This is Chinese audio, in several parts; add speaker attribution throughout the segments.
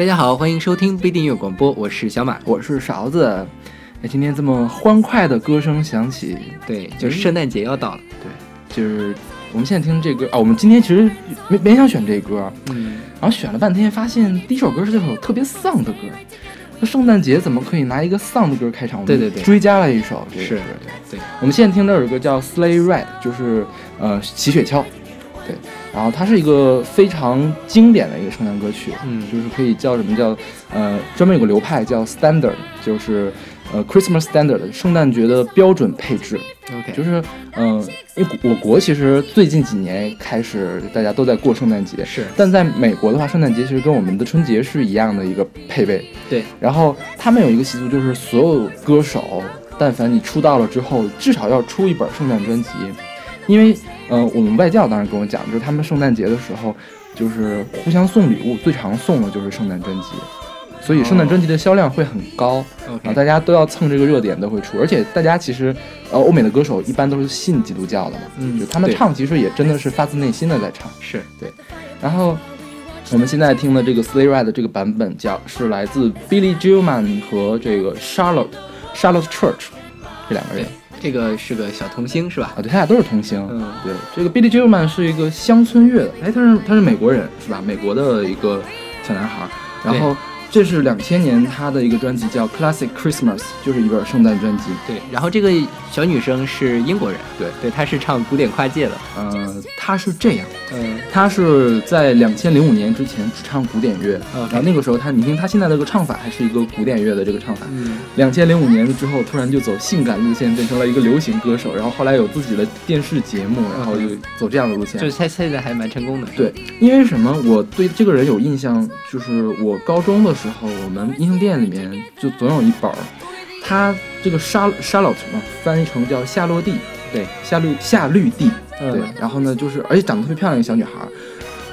Speaker 1: 大家好，欢迎收听微订阅广播，我是小马，
Speaker 2: 我是勺子。那，今天这么欢快的歌声响起，
Speaker 1: 对，就是圣诞节要到了，
Speaker 2: 对，就是我们现在听这歌啊。我们今天其实没没想选这歌，
Speaker 1: 嗯，
Speaker 2: 然后选了半天，发现第一首歌是这首特别丧的歌。那圣诞节怎么可以拿一个丧的歌开场？
Speaker 1: 对对对，
Speaker 2: 追加了一首，
Speaker 1: 是，对。
Speaker 2: 我们现在听这首歌叫《Sleigh Ride》，就是呃骑雪橇。对，然后它是一个非常经典的一个圣诞歌曲，
Speaker 1: 嗯，
Speaker 2: 就是可以叫什么叫呃，专门有个流派叫 Standard，就是呃 Christmas Standard，圣诞节的标准配置。
Speaker 1: OK，
Speaker 2: 就是嗯，因为我国其实最近几年开始大家都在过圣诞节，
Speaker 1: 是，
Speaker 2: 但在美国的话，圣诞节其实跟我们的春节是一样的一个配备。
Speaker 1: 对，
Speaker 2: 然后他们有一个习俗，就是所有歌手，但凡你出道了之后，至少要出一本圣诞专辑。因为，呃，我们外教当时跟我讲，就是他们圣诞节的时候，就是互相送礼物，最常送的就是圣诞专辑，所以圣诞专辑的销量会很高，然后大家都要蹭这个热点，都会出。而且大家其实，呃，欧美的歌手一般都是信基督教的嘛，
Speaker 1: 嗯，
Speaker 2: 就他们唱其实也真的是发自内心的在唱，
Speaker 1: 是
Speaker 2: 对。然后我们现在听的这个《Sleigh Ride》这个版本，叫是来自 Billy Gilman 和这个 Charlotte Charlotte Church 这两个人。
Speaker 1: 这个是个小童星是吧？
Speaker 2: 啊，对他俩都是童星。
Speaker 1: 嗯，
Speaker 2: 对，这个 Billy Gilman 是一个乡村乐的，哎，他是他是美国人是吧？美国的一个小男孩，然后。这是两千年他的一个专辑，叫《Classic Christmas》，就是一本圣诞专辑。
Speaker 1: 对，然后这个小女生是英国人，
Speaker 2: 对，
Speaker 1: 对，她是唱古典跨界的。
Speaker 2: 嗯，她是这样，
Speaker 1: 嗯，
Speaker 2: 她是在两千零五年之前只唱古典乐，
Speaker 1: 然
Speaker 2: 后那个时候她，你听她现在这个唱法，还是一个古典乐的这个唱法。
Speaker 1: 嗯，
Speaker 2: 两千零五年之后，突然就走性感路线，变成了一个流行歌手，然后后来有自己的电视节目，然后就走这样的路线。
Speaker 1: 就是她现在还蛮成功的。
Speaker 2: 对，因为什么？我对这个人有印象，就是我高中的。时候，我们音像店里面就总有一本儿，他这个沙沙老什么翻译成叫夏洛蒂，
Speaker 1: 对，
Speaker 2: 夏绿夏绿蒂，对，然后呢，就是而且长得特别漂亮一个小女孩，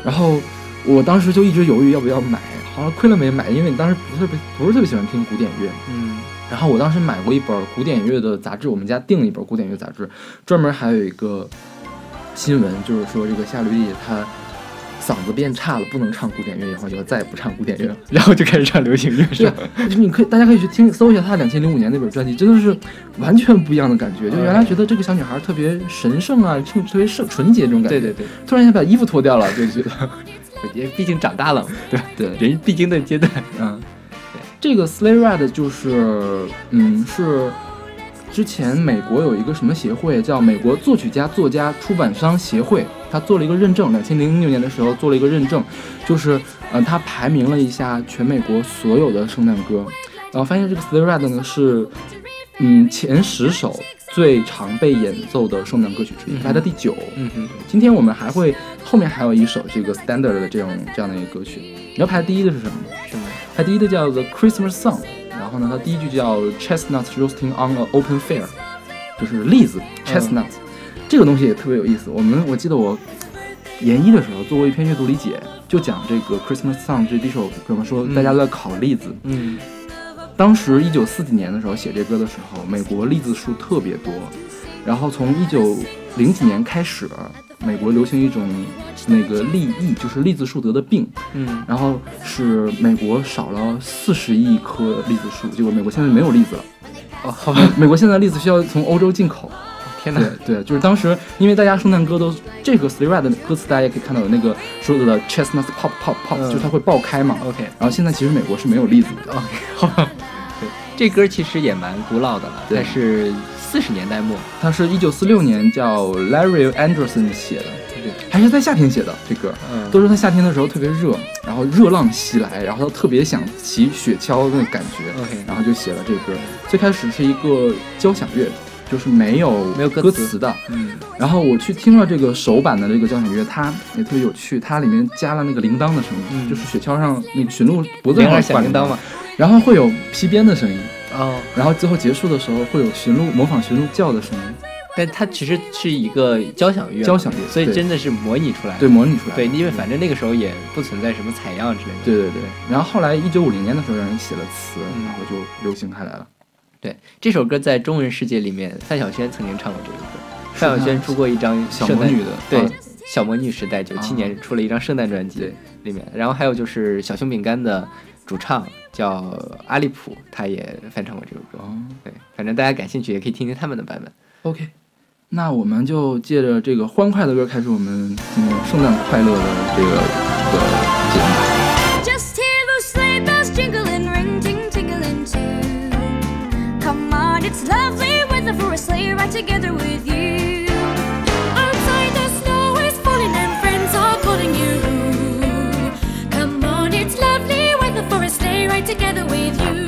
Speaker 2: 然后我当时就一直犹豫要不要买，好像亏了没买，因为你当时不是特别不是特别喜欢听古典乐，
Speaker 1: 嗯，
Speaker 2: 然后我当时买过一本古典乐的杂志，我们家订了一本古典乐杂志，专门还有一个新闻，就是说这个夏绿蒂她。嗓子变差了，不能唱古典乐，以后就再也不唱古典乐了，然后就开始唱流行乐，是吧？你可以，大家可以去听搜一下他两千零五年那本专辑，真的是完全不一样的感觉。就原来觉得这个小女孩特别神圣啊，特特别圣纯洁这种感觉，
Speaker 1: 对对对。
Speaker 2: 突然间把衣服脱掉了，就觉得，
Speaker 1: 也毕竟长大了，
Speaker 2: 对对，
Speaker 1: 人必经的阶段。
Speaker 2: 嗯，对，这个 Sleigh Ride 就是，嗯，是。之前美国有一个什么协会叫美国作曲家、作家、出版商协会，他做了一个认证，两千零六年的时候做了一个认证，就是，呃，他排名了一下全美国所有的圣诞歌，然后发现这个《Sleigh Ride》呢是，嗯，前十首最常被演奏的圣诞歌曲之一，排在第九。
Speaker 1: 嗯哼，
Speaker 2: 今天我们还会后面还有一首这个 Standard 的这种这样的一个歌曲，你要排第一的是什么？
Speaker 1: 什么？
Speaker 2: 排第一的叫 The Christmas Song。然后呢，它第一句叫 Chestnuts roasting on an open fire，就是栗子 chestnuts，这个东西也特别有意思。我们我记得我研一的时候做过一篇阅读理解，就讲这个 Christmas song 这第一首歌嘛，说大家都在烤栗子。
Speaker 1: 嗯，
Speaker 2: 当时一九四几年的时候写这歌的时候，美国栗子树特别多，然后从一九零几年开始。美国流行一种那个栗疫，就是栗子树得的病，
Speaker 1: 嗯，
Speaker 2: 然后是美国少了四十亿棵栗子树，结果美国现在没有栗子了。
Speaker 1: 哦，好吧，
Speaker 2: 美国现在栗子需要从欧洲进口。
Speaker 1: 天哪！
Speaker 2: 对对，就是当时因为大家圣诞歌都这个 Sleigh Ride 的歌词，大家也可以看到有那个说的 chestnuts pop pop pop，就是它会爆开嘛。
Speaker 1: OK，
Speaker 2: 然后现在其实美国是没有栗子的。
Speaker 1: OK，好吧。对，这歌其实也蛮古老的了，但是。四十年代末，
Speaker 2: 它是一九四六年叫 Larry Anderson 写的，
Speaker 1: 对，
Speaker 2: 还是在夏天写的这歌。
Speaker 1: 嗯，
Speaker 2: 都说他夏天的时候特别热，然后热浪袭来，然后他特别想骑雪橇那个感觉然后就写了这歌。最开始是一个交响乐，就是没有
Speaker 1: 没有
Speaker 2: 歌词的，
Speaker 1: 嗯。
Speaker 2: 然后我去听了这个首版的这个交响乐，它也特别有趣，它里面加了那个铃铛的声音，就是雪橇上那个驯鹿脖子上
Speaker 1: 挂铃铛嘛，
Speaker 2: 然后会有皮鞭的声音。
Speaker 1: 哦，
Speaker 2: 然后最后结束的时候会有驯鹿模仿驯鹿叫的声音，
Speaker 1: 但它其实是一个交响乐，
Speaker 2: 交响乐，
Speaker 1: 所以真的是模拟出来的，
Speaker 2: 对，模拟出来，
Speaker 1: 对，因为反正那个时候也不存在什么采样之类的，
Speaker 2: 对对对。然后后来一九五零年的时候，让人写了词，然后就流行开来了。
Speaker 1: 对，这首歌在中文世界里面，范晓萱曾经唱过这个歌，范晓萱出过一张
Speaker 2: 小魔女的，
Speaker 1: 对，小魔女时代九七年出了一张圣诞专辑里面，然后还有就是小熊饼干的。主唱叫阿利普，他也翻唱过这首歌。
Speaker 2: 哦
Speaker 1: 对，反正大家感兴趣也可以听听他们的版本。
Speaker 2: ，OK，那我们就借着这个欢快的歌开始我们今天圣诞快乐的这个这个节目。
Speaker 3: Come on, it's lovely weather for a sleigh ride together with you. Together with you.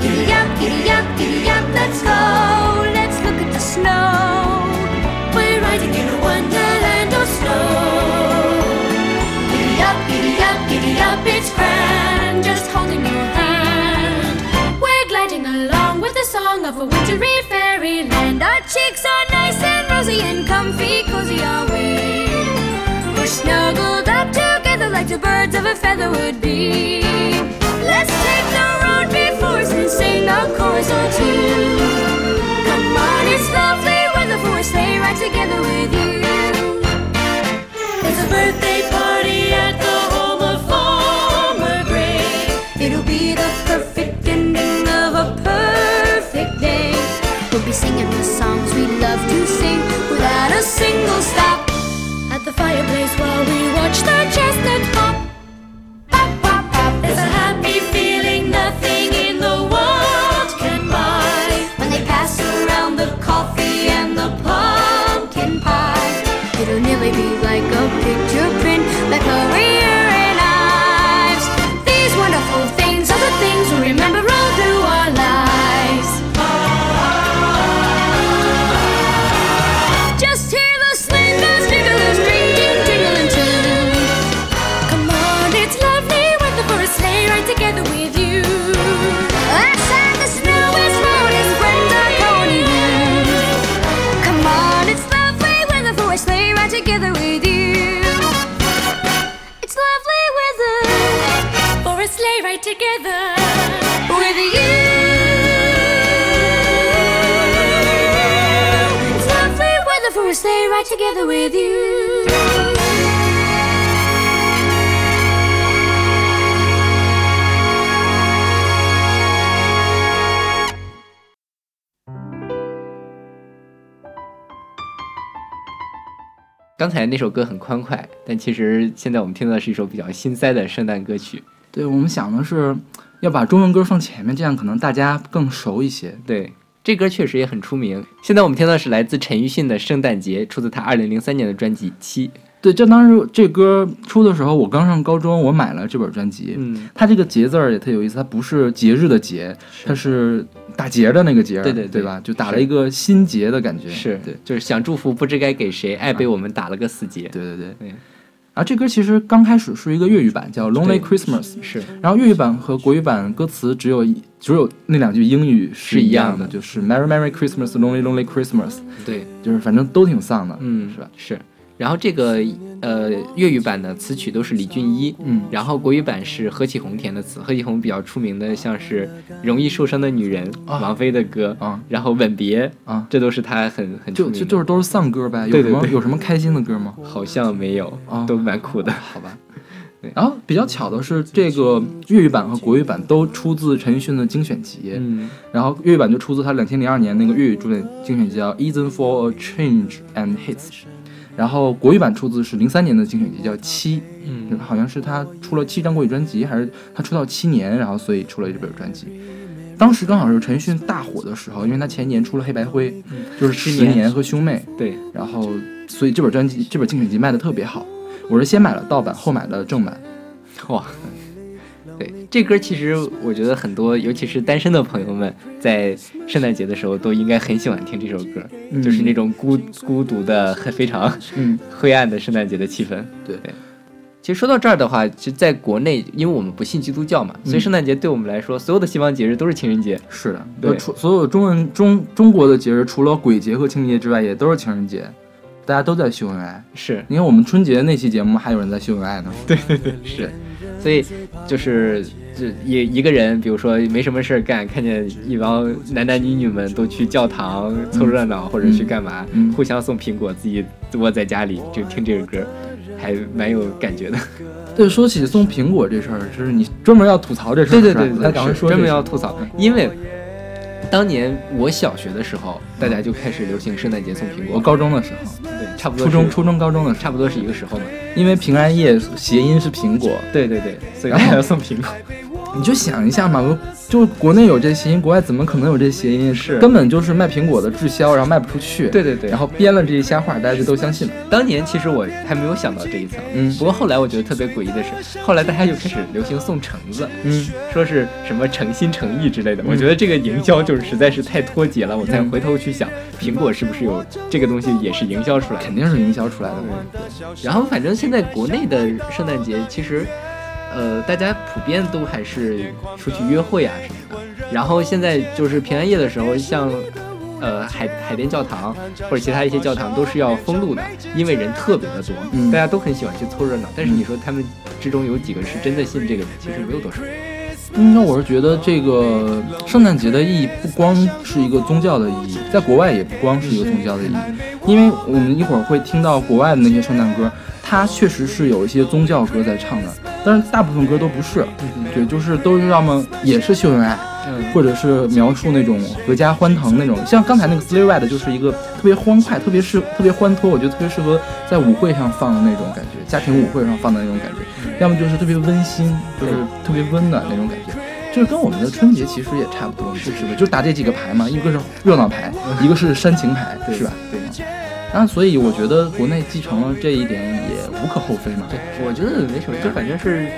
Speaker 3: Giddy up, giddy up, giddy up, let's go. Let's look at the snow. We're riding in a wonderland of snow. Giddy up, giddy up, giddy up, it's grand, just holding your hand. We're gliding along with the song of a wintry fairyland. Our cheeks are nice and rosy and comfy, cozy are we. We're snuggled up together like two birds of a feather would be. Let's take the road before us and sing a chorus or two. Come on, it's lovely weather for a sleigh ride together with you. It's a birthday party at the home of Farmer Gray. It'll be the perfect ending of a perfect day. We'll be singing the songs we love to sing without a single stop. The fireplace while we watch the chestnut. Pop, ride together with you.
Speaker 1: 刚才那首歌很欢快，但其实现在我们听到的是一首比较心塞的圣诞歌曲。
Speaker 2: 对我们想的是要把中文歌放前面，这样可能大家更熟一些。
Speaker 1: 对，这歌确实也很出名。现在我们听到的是来自陈奕迅的《圣诞节》，出自他二零零三年的专辑《七》。
Speaker 2: 对，这当时这歌出的时候，我刚上高中，我买了这本专辑。
Speaker 1: 嗯，
Speaker 2: 它这个节字儿也特有意思，它不是节日的节，它是打结的那个结，
Speaker 1: 对对对
Speaker 2: 对吧？就打了一个心结的感觉。
Speaker 1: 是
Speaker 2: 对，
Speaker 1: 就是想祝福不知该给谁，爱被我们打了个死结。
Speaker 2: 对对对。
Speaker 1: 对
Speaker 2: 然后这歌其实刚开始是一个粤语版，叫《Lonely Christmas》。
Speaker 1: 是
Speaker 2: 然后粤语版和国语版歌词只有一只有那两句英语是一样的，
Speaker 1: 是一样的
Speaker 2: 就是 Merry Merry Christmas, Lonely Lonely Christmas，
Speaker 1: 对，
Speaker 2: 就是反正都挺丧的，
Speaker 1: 嗯，
Speaker 2: 是吧？
Speaker 1: 是。然后这个呃粤语版的词曲都是李俊一，
Speaker 2: 嗯
Speaker 1: 然后国语版是何启宏填的词。何启宏比较出名的像是《容易受伤的女人》
Speaker 2: 啊
Speaker 1: 王菲的歌，
Speaker 2: 啊
Speaker 1: 然后《吻别》
Speaker 2: 啊，
Speaker 1: 这都是他很很
Speaker 2: 就。就就是都是丧歌呗，有什么
Speaker 1: 对对对
Speaker 2: 有什么开心的歌吗？
Speaker 1: 好像没有，
Speaker 2: 啊
Speaker 1: 都蛮苦的。
Speaker 2: 好吧
Speaker 1: 对。
Speaker 2: 然后比较巧的是，这个粤语版和国语版都出自陈奕迅的精选集，
Speaker 1: 嗯，
Speaker 2: 然后粤语版就出自他两千零二年那个粤语主演精选集叫《Reason for a Change and Hits》，然后国语版出自是零三年的精选集叫《七》，
Speaker 1: 嗯
Speaker 2: 好像是他出了七张国语专辑，还是他出道七年，然后所以出了这本专辑。当时刚好是陈奕迅大火的时候，因为他前年出了《黑白灰》，就是《十
Speaker 1: 十年
Speaker 2: 年》和《兄妹》，
Speaker 1: 对，
Speaker 2: 然后所以这本专辑这本精选集卖的特别好。我是先买了盗版，后买了正版。
Speaker 1: 哇，对，这歌其实我觉得很多，尤其是单身的朋友们，在圣诞节的时候都应该很喜欢听这首歌，
Speaker 2: 嗯。
Speaker 1: 就是那种孤孤独的、很非常
Speaker 2: 嗯，
Speaker 1: 灰暗的圣诞节的气氛。
Speaker 2: 对。
Speaker 1: 其实说到这儿的话，其实在国内，因为我们不信基督教嘛，所以圣诞节对我们来说，所有的西方节日都是情人节。
Speaker 2: 是的，
Speaker 1: 对。
Speaker 2: 呃除所有中文中中国的节日，除了鬼节和清明节之外，也都是情人节，大家都在秀恩爱。
Speaker 1: 是。
Speaker 2: 你看我们春节那期节目，还有人在秀恩爱呢。对对对，
Speaker 1: 是，所以就是就一一个人，比如说没什么事儿干，看见一帮男男女女们都去教堂凑热闹，或者去干嘛，
Speaker 2: 嗯
Speaker 1: 互相送苹果，自己窝在家里就听这个歌，还蛮有感觉的。
Speaker 2: 对，说起送苹果这事儿，就是你专门要吐槽这事儿，
Speaker 1: 对对对
Speaker 2: 来赶快
Speaker 1: 是专门要吐槽，因为当年我小学的时候，大家就开始流行圣诞节送苹果，
Speaker 2: 我高中的时候，
Speaker 1: 对，差不多
Speaker 2: 初中、初中、高中的，
Speaker 1: 差不多是一个时候嘛。
Speaker 2: 因为平安夜谐音是苹果，
Speaker 1: 对对对，所以大家要送苹果。
Speaker 2: 你就想一下嘛，我就国内有这谐音，国外怎么可能有这谐音？
Speaker 1: 是
Speaker 2: 根本就是卖苹果的滞销，然后卖不出去。
Speaker 1: 对对对，
Speaker 2: 然后编了这些瞎话，大家就都相信了。
Speaker 1: 当年其实我还没有想到这一层，
Speaker 2: 嗯
Speaker 1: 不过后来我觉得特别诡异的是，后来大家就开始流行送橙子，
Speaker 2: 嗯，
Speaker 1: 说是什么诚心诚意之类的。我觉得这个营销就是实在是太脱节了。我再
Speaker 2: 嗯
Speaker 1: 回头去想，苹果是不是有这个东西也是营销出来的
Speaker 2: 肯？定是营销出来的。
Speaker 1: 然后反正现在国内的圣诞节其实，呃，大家普遍都还是出去约会啊什么的。然后现在就是平安夜的时候，像呃海海边教堂或者其他一些教堂都是要封路的，因为人特别的多，
Speaker 2: 嗯
Speaker 1: 大家都很喜欢去凑热闹。但是你说他们之中有几个是真的信这个的？其实没有多少。
Speaker 2: 嗯，那我是觉得这个圣诞节的意义不光是一个宗教的意义，在国外也不光是一个宗教的意义，因为我们一会儿会听到国外的那些圣诞歌，它确实是有一些宗教歌在唱的，但是大部分歌都不是，对，就是都是要么也是秀恩爱，
Speaker 1: 嗯，
Speaker 2: 或者是描述那种阖家欢腾那种，像刚才那个 Sleigh Ride 就是一个特别欢快、特别适、特别欢脱，我觉得特别适合在舞会上放的那种感觉，家庭舞会上放的那种感觉，要么就是特别温馨，就是特别温暖那种感觉。就是跟我们的春节其实也差不多，是是的，就打这几个牌嘛，一个是热闹牌，一个是煽情牌，是吧？
Speaker 1: 对。
Speaker 2: 然后所以我觉得国内继承了这一点也无可厚非嘛。
Speaker 1: 对，我觉得没什么，就反正是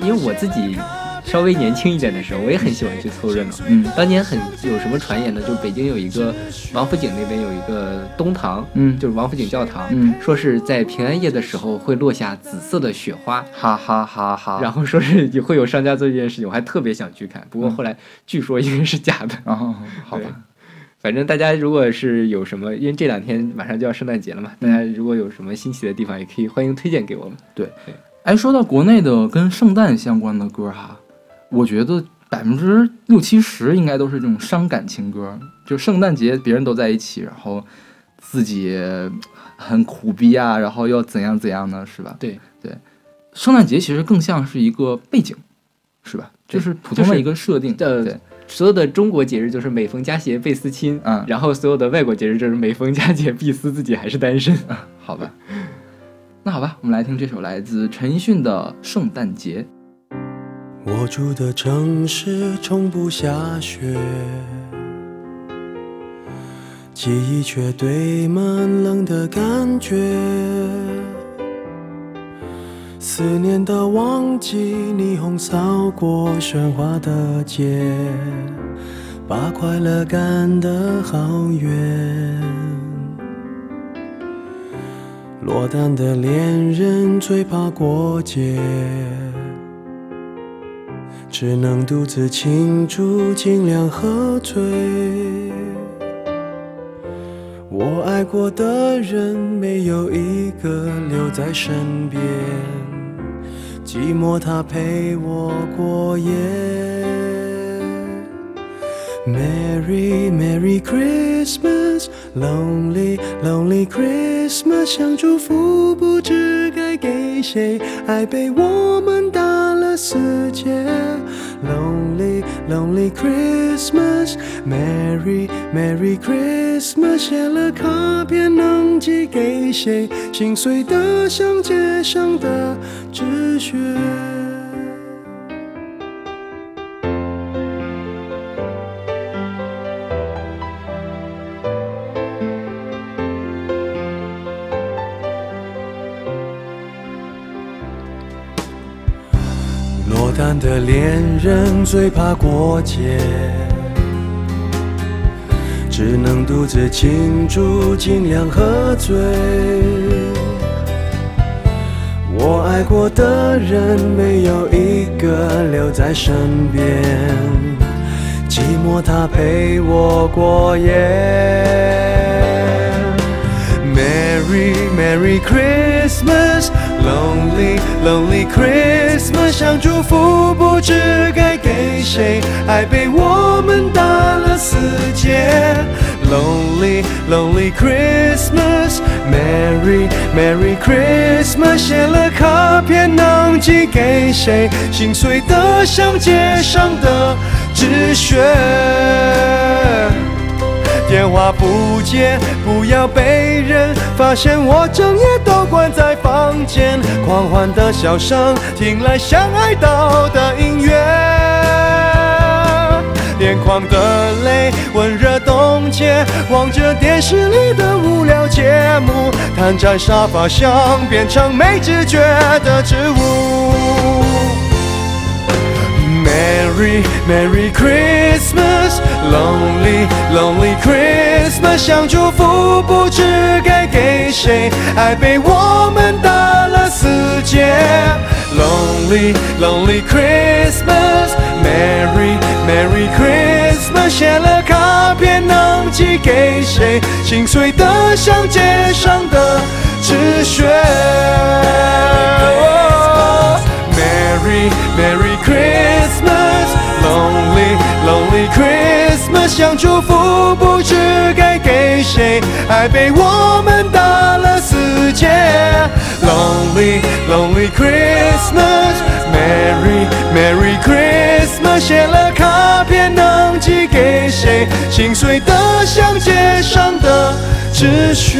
Speaker 1: 因为我自己稍微年轻一点的时候，我也很喜欢去凑热闹。
Speaker 2: 嗯
Speaker 1: 当年很有什么传言呢？就北京有一个王府井那边有一个东堂，
Speaker 2: 嗯
Speaker 1: 就是王府井教堂，
Speaker 2: 嗯
Speaker 1: 说是在平安夜的时候会落下紫色的雪花，
Speaker 2: 哈哈哈哈。
Speaker 1: 然后说是也会有商家做这件事情，我还特别想去看，不过后来据说应该是假的。
Speaker 2: 然后好吧
Speaker 1: 对，反正大家如果是有什么，因为这两天马上就要圣诞节了嘛，大家如果有什么新奇的地方，也可以欢迎推荐给我们。
Speaker 2: 对哎，说到国内的跟圣诞相关的歌哈，我觉得百分之六七十应该都是这种伤感情歌，就圣诞节别人都在一起，然后自己很苦逼啊，然后又怎样怎样呢，是吧？
Speaker 1: 对
Speaker 2: 对，圣诞节其实更像是一个背景，是吧？就是普通的一个设定，
Speaker 1: 对
Speaker 2: 对，
Speaker 1: 所有的中国节日就是每逢佳节倍思亲，
Speaker 2: 嗯
Speaker 1: 然后所有的外国节日就是每逢佳节必思自己还是单身。
Speaker 2: 好吧。那好吧，我们来听这首来自陈奕迅的《圣诞节》。
Speaker 4: 我住的城市从不下雪，记忆却堆满冷的感觉。思念的旺季，霓虹扫过喧哗的街，把快乐赶得好远。落单的恋人最怕过节。只能独自庆祝，尽量喝醉。我爱过的人，没有一个留在身边，寂寞它陪我过夜。Merry Merry Christmas, Lonely Lonely Christmas，想祝福不知该给谁，爱被我们打了死结。Lonely Lonely Christmas, Merry Merry Christmas，写了卡片能寄给谁？心碎的像街上的纸屑。人最怕过节，只能独自庆祝，尽量喝醉。我爱过的人，没有一个留在身边，寂寞它陪我过夜。Merry Merry Christmas, Lonely Lonely Christmas，想祝福不知该给谁，爱被我们打了死结。Lonely Lonely Christmas, Merry Merry Christmas，写了卡片能寄给谁？心碎的像街上的纸屑。电话不接，不要被人发现我整夜都关在房间。狂欢的笑声听来像哀悼的音乐，眼眶的泪温热冻结，望着电视里的无聊节目，瘫在沙发上变成没知觉的植物。Merry Merry Christmas, Lonely Lonely Christmas，想祝福不知该给谁，爱被我们打了死结。Lonely Lonely Christmas, Merry Merry Christmas，写了卡片能寄给谁？心碎的像街上的纸屑。Merry Merry Christmas, Lonely Lonely Christmas，想祝福不知该给谁，爱被我们打了。Lonely Lonely Christmas, Merry Merry Christmas，写了卡片能寄给谁？心碎的像街上的纸屑。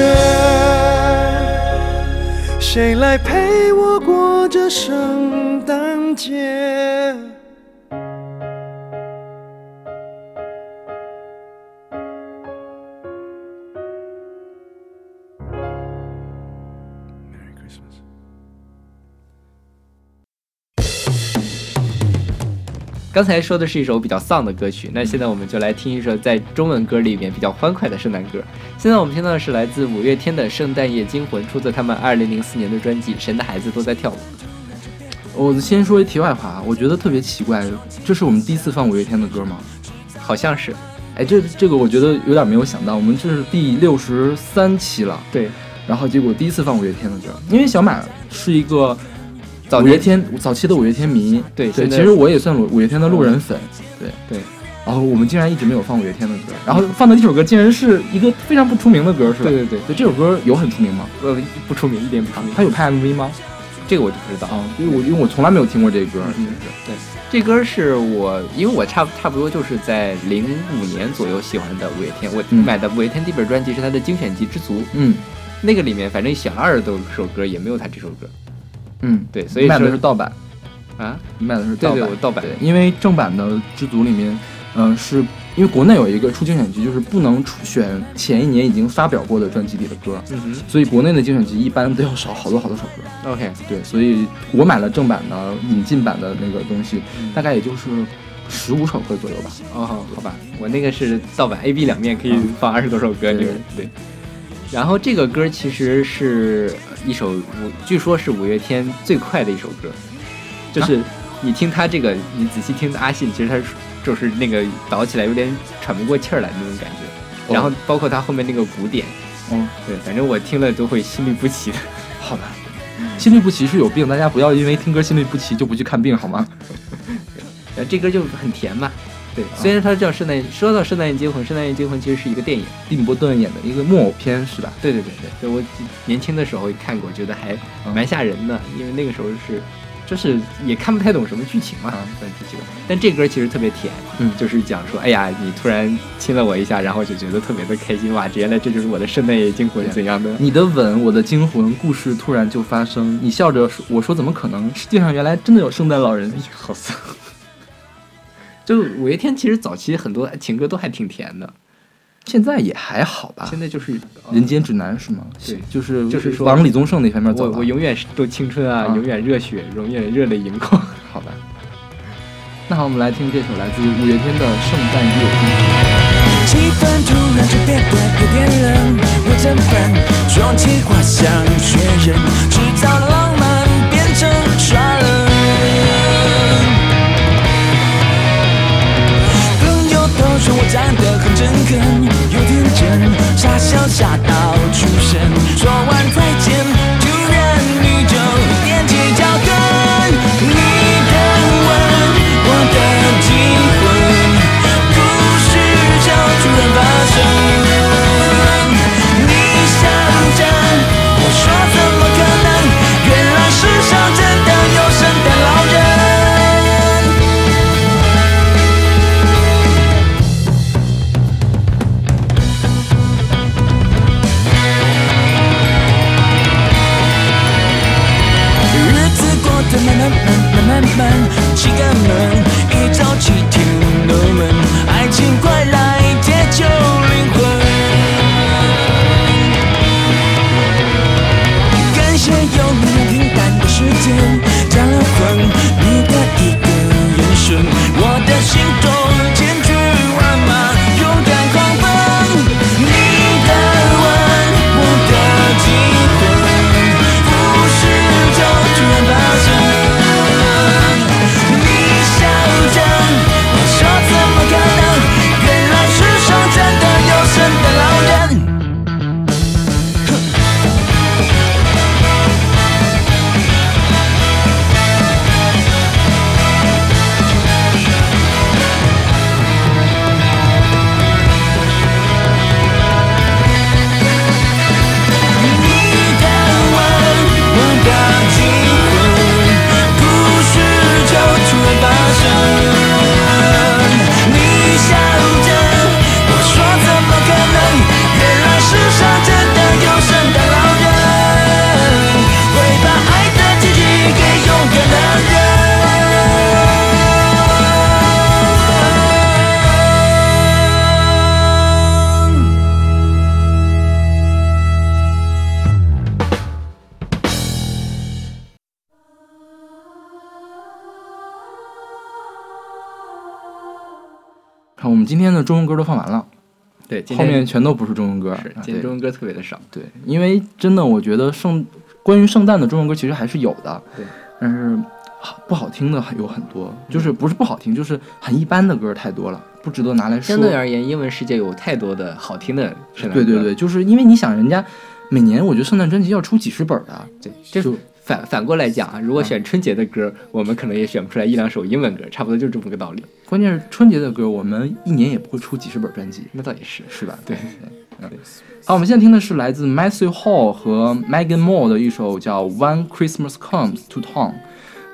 Speaker 4: 谁来陪我过这圣诞节
Speaker 1: 刚才说的是一首比较丧的歌曲，那现在我们就来听一首在中文歌里面比较欢快的圣诞歌。现在我们听到的是来自五月天的《圣诞夜惊魂》，出自他们2004年的专辑《神的孩子都在跳舞》。
Speaker 2: 我先说一题外话，我觉得特别奇怪，这是我们第一次放五月天的歌吗？
Speaker 1: 好像是，
Speaker 2: 哎，这这个我觉得有点没有想到，我们这是第六十三期了，
Speaker 1: 对，
Speaker 2: 然后结果第一次放五月天的歌，因为小马是一个
Speaker 1: 早
Speaker 2: 五月天早期的五月天迷，对，
Speaker 1: 对
Speaker 2: 其实我也算五五月天的路人粉，对
Speaker 1: 对。
Speaker 2: 然后我们竟然一直没有放五月天的歌，然后放的这首歌竟然是一个非常不出名的歌，是吧？
Speaker 1: 对对对
Speaker 2: 对，这首歌有很出名吗？
Speaker 1: 呃，不出名，一点不出名。
Speaker 2: 他有拍 MV 吗？
Speaker 1: 这个我就不知道。
Speaker 2: 啊，因为我因为我从来没有听过这个歌，
Speaker 1: 嗯，对，这歌是我，因为我差差不多就是在零五年左右喜欢的五月天，我
Speaker 2: 嗯
Speaker 1: 买的五月天第一本专辑是他的精选集《知足》，
Speaker 2: 嗯
Speaker 1: 那个里面反正小二十多首歌也没有他这首歌，
Speaker 2: 嗯，
Speaker 1: 对，所以
Speaker 2: 卖的是盗版，
Speaker 1: 啊，
Speaker 2: 你买的是盗版，
Speaker 1: 对我盗版
Speaker 2: 对，因为正版的《知足》里面，嗯、是因为国内有一个出精选集，就是不能出选前一年已经发表过的专辑里的歌，
Speaker 1: 嗯
Speaker 2: 所以国内的精选集一般都要少好多好多首歌。
Speaker 1: 哼，OK，
Speaker 2: 对，所以我买了正版的引进版的那个东西，
Speaker 1: 嗯
Speaker 2: 大概也就是十五首歌左右吧。
Speaker 1: 哦，好吧，我那个是盗版 A B 两面可以放二十多首歌，
Speaker 2: 对。
Speaker 1: 然后这个歌其实是一首五，据说是五月天最快的一首歌，就是你听他这个，你仔细听阿信，其实他就是那个倒起来有点喘不过气儿来那种感觉。然后包括他后面那个鼓点，
Speaker 2: 嗯，
Speaker 1: 对，反正我听了都会心律不齐的。
Speaker 2: 好吧。心律不齐是有病，大家不要因为听歌心律不齐就不去看病好吗？
Speaker 1: 这歌就很甜嘛，对，虽然它叫圣诞，说到圣诞夜惊魂，圣诞夜惊魂其实是一个电影。
Speaker 2: 蒂姆·波顿演的一个木偶片是吧？
Speaker 1: 对对对对，对我年轻的时候看过，觉得还蛮吓人的，因为那个时候是，就是也看不太懂什么剧情嘛，
Speaker 2: 嗯
Speaker 1: 算是这个。但这歌其实特别甜，
Speaker 2: 嗯
Speaker 1: 就是讲说，哎呀，你突然亲了我一下，然后就觉得特别的开心哇，原来这就是我的圣诞夜惊魂怎样的？
Speaker 2: 你的吻，我的惊魂，故事突然就发生。你笑着说，我说怎么可能？世界上原来真的有圣诞老人。
Speaker 1: 好丧。就五月天其实早期很多情歌都还挺甜的，
Speaker 2: 现在也还好吧。
Speaker 1: 现在就是
Speaker 2: 人间指南是吗？
Speaker 1: 对
Speaker 2: 就是
Speaker 1: 就是说
Speaker 2: 往李宗盛那方面走。
Speaker 1: 我我永远是都青春啊，
Speaker 2: 啊
Speaker 1: 永远热血，永远热泪盈眶。
Speaker 2: 好吧。那好，我们来听这首来自五月天的《圣诞夜惊魂》。
Speaker 5: 气氛突然就变得有点冷，我怎办？装起花像雪人，制造浪漫变成我站得很诚恳，有天真，傻笑傻到出神。说完再见，突然你就踮起脚跟，你的吻，我的惊魂。故事就突然
Speaker 1: 对，
Speaker 2: 后面全都不是中文歌。
Speaker 1: 是
Speaker 2: 啊对
Speaker 1: 今天中文歌特别的少。
Speaker 2: 对，因为真的，我觉得圣关于圣诞的中文歌其实还是有的，
Speaker 1: 对，
Speaker 2: 但是好不好听的有很多，就是不是不好听，就是很一般的歌太多了，不值得拿来说。
Speaker 1: 相对而言，英文世界有太多的好听的圣诞歌。
Speaker 2: 对对对，就是因为你想，人家每年我觉得圣诞专辑要出几十本的，
Speaker 1: 对，这
Speaker 2: 就
Speaker 1: 反反过来讲啊，如果选春节的歌，我们可能也选不出来一两首英文歌，差不多就这么个道理。
Speaker 2: 关键是春节的歌，我们一年也不会出几十本专辑，
Speaker 1: 那倒也是，
Speaker 2: 是吧？
Speaker 1: 对，
Speaker 2: 嗯。好，我们现在听的是来自 Matthew Hall 和 Megan Moore 的一首叫《When Christmas Comes to Town》，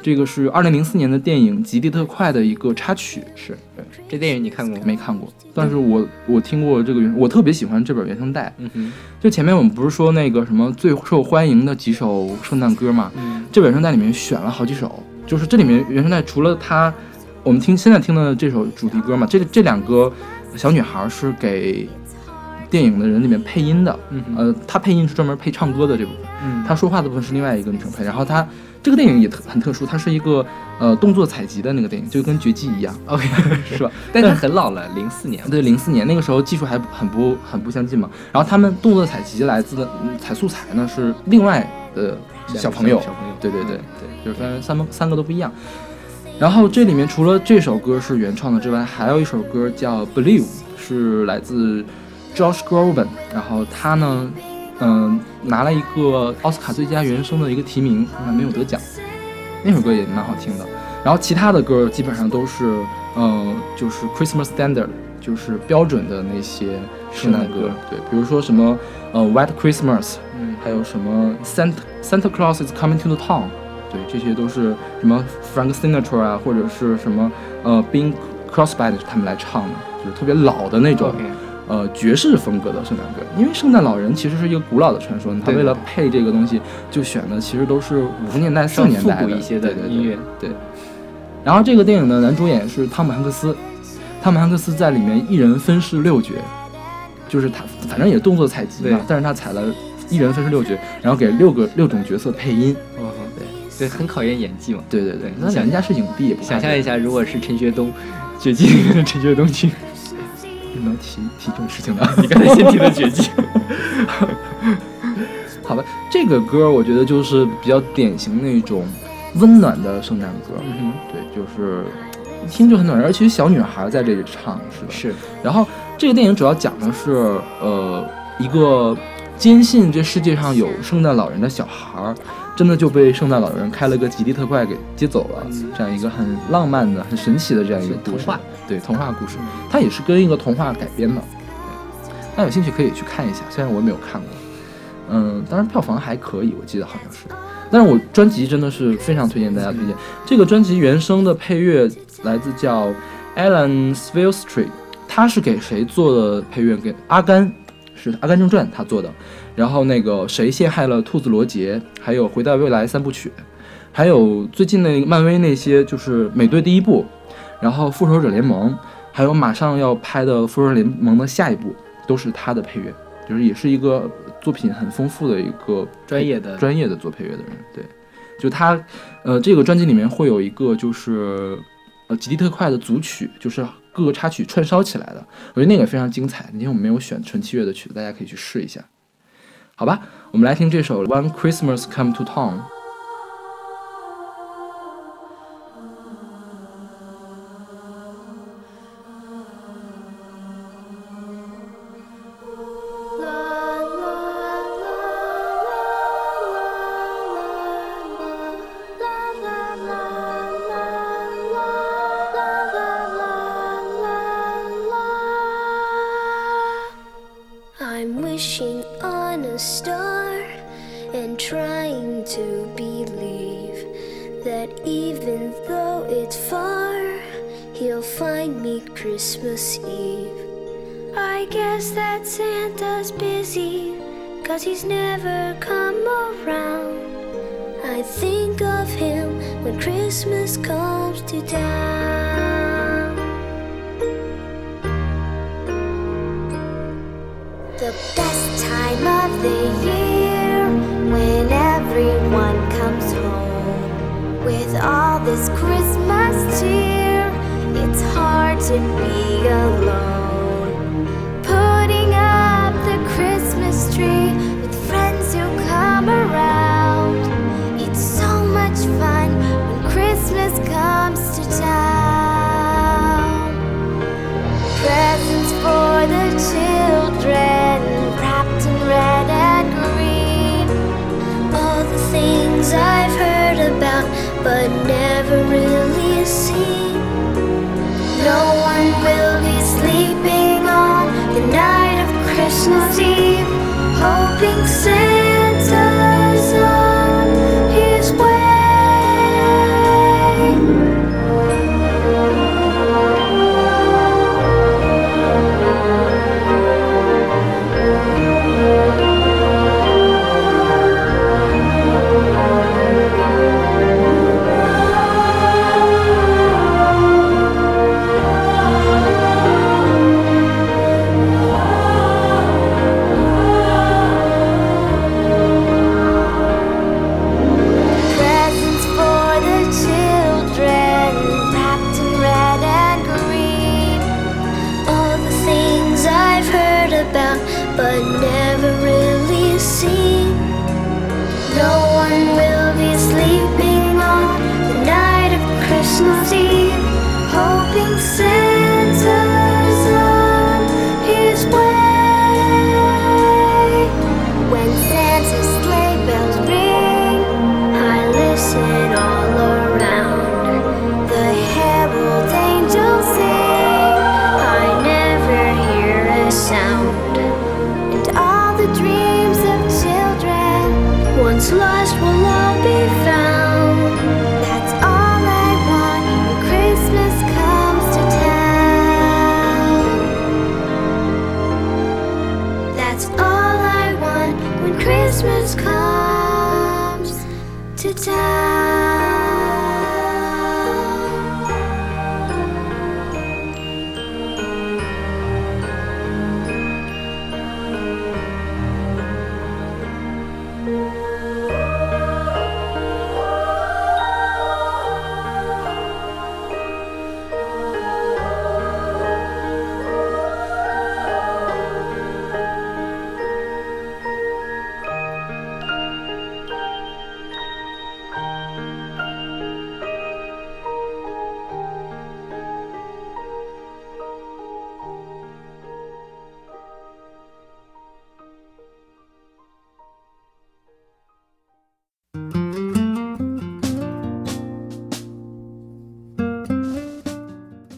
Speaker 2: 这个是二零零四年的电影《极地特快》的一个插曲。
Speaker 1: 是对。这电影你看过吗？
Speaker 2: 没看过，但是我我听过这个原，我特别喜欢这本原声带。
Speaker 1: 嗯哼，
Speaker 2: 就前面我们不是说那个什么最受欢迎的几首圣诞歌嘛，
Speaker 1: 嗯，
Speaker 2: 这本原声带里面选了好几首，就是这里面原声带除了它，我们听现在听的这首主题歌嘛，这这两个小女孩是给电影的人里面配音的，
Speaker 1: 嗯哼
Speaker 2: 呃，她配音是专门配唱歌的这部分，
Speaker 1: 嗯，
Speaker 2: 她说话的部分是另外一个女生配，然后她这个电影也特很特殊，它是一个呃动作采集的那个电影，就跟绝技一样
Speaker 1: ，OK
Speaker 2: 是吧？
Speaker 1: 但是很老了，零四年。
Speaker 2: 对，零四年那个时候技术还很不很不相近嘛。然后他们动作采集来自的嗯采素材呢是另外的小朋友，
Speaker 1: 小朋友，
Speaker 2: 对对对
Speaker 1: 嗯对，
Speaker 2: 就是反正三三个都不一样。然后这里面除了这首歌是原创的之外，还有一首歌叫《Believe》，是来自 Josh Groban。然后他呢，嗯、拿了一个奥斯卡最佳原声的一个提名，但没有得奖。那首歌也蛮好听的。然后其他的歌基本上都是，呃，就是 Christmas standard，就是标准的那些圣诞歌
Speaker 1: 歌。
Speaker 2: 对，比如说什么，呃，White Christmas，
Speaker 1: 嗯，
Speaker 2: 还有什么 Santa Santa Claus is coming to the town，对，这些都是什么 Frank Sinatra 啊，或者是什么呃 Bing Crosby 他们来唱的，就是特别老的那种呃爵士风格的圣诞歌。因为圣诞老人其实是一个古老的传说，他为了配这个东西，就选的其实都是五十年代、四十年代的
Speaker 1: 一些的
Speaker 2: 对对对
Speaker 1: 音乐。
Speaker 2: 对。然后这个电影的男主演是汤姆汉克斯，汤姆汉克斯在里面一人分饰六角，就是他反正也动作采集嘛，但是他采了一人分饰六角，然后给六个六种角色配音。
Speaker 1: 哦，对，对，很考验演技嘛。
Speaker 2: 对对对
Speaker 1: 对，
Speaker 2: 那人家是影帝，
Speaker 1: 想象一下，如果是陈学冬，绝技 陈学冬去，
Speaker 2: 个能提提这种事情的。
Speaker 1: 你刚才先提的绝技。
Speaker 2: 好吧，这个歌我觉得就是比较典型那种温暖的圣诞歌，
Speaker 1: 嗯
Speaker 2: 对，就是一听就很暖人，而且小女孩在这里唱，是吧？
Speaker 1: 是，
Speaker 2: 然后这个电影主要讲的是，呃，一个坚信这世界上有圣诞老人的小孩儿，真的就被圣诞老人开了个极地特快给接走了，
Speaker 1: 嗯。
Speaker 2: 这样一个很浪漫的、很神奇的这样一个
Speaker 1: 童话，
Speaker 2: 对童话故事，它也是跟一个童话改编的。对，大家有兴趣可以去看一下，虽然我没有看过，嗯，当然票房还可以，我记得好像是。但是我专辑真的是非常推荐大家推荐。这个专辑原声的配乐来自叫 Alan Silvestri，他是给谁做的配乐？给阿甘，是《阿甘正传》他做的。然后那个谁陷害了兔子罗杰，还有《回到未来》三部曲，还有最近那个漫威那些就是美队第一部，然后复仇者联盟，还有马上要拍的复仇者联盟的下一部，都是他的配乐，就是也是一个作品很丰富的一个
Speaker 1: 专业的
Speaker 2: 专业的做配乐的人，对，就他，呃，这个专辑里面会有一个就是呃极地特快的组曲，就是各个插曲串烧起来的，我觉得那个非常精彩。今天我们没有选纯器乐的曲子，大家可以去试一下，好吧？我们来听这首《One Christmas Come to Town》。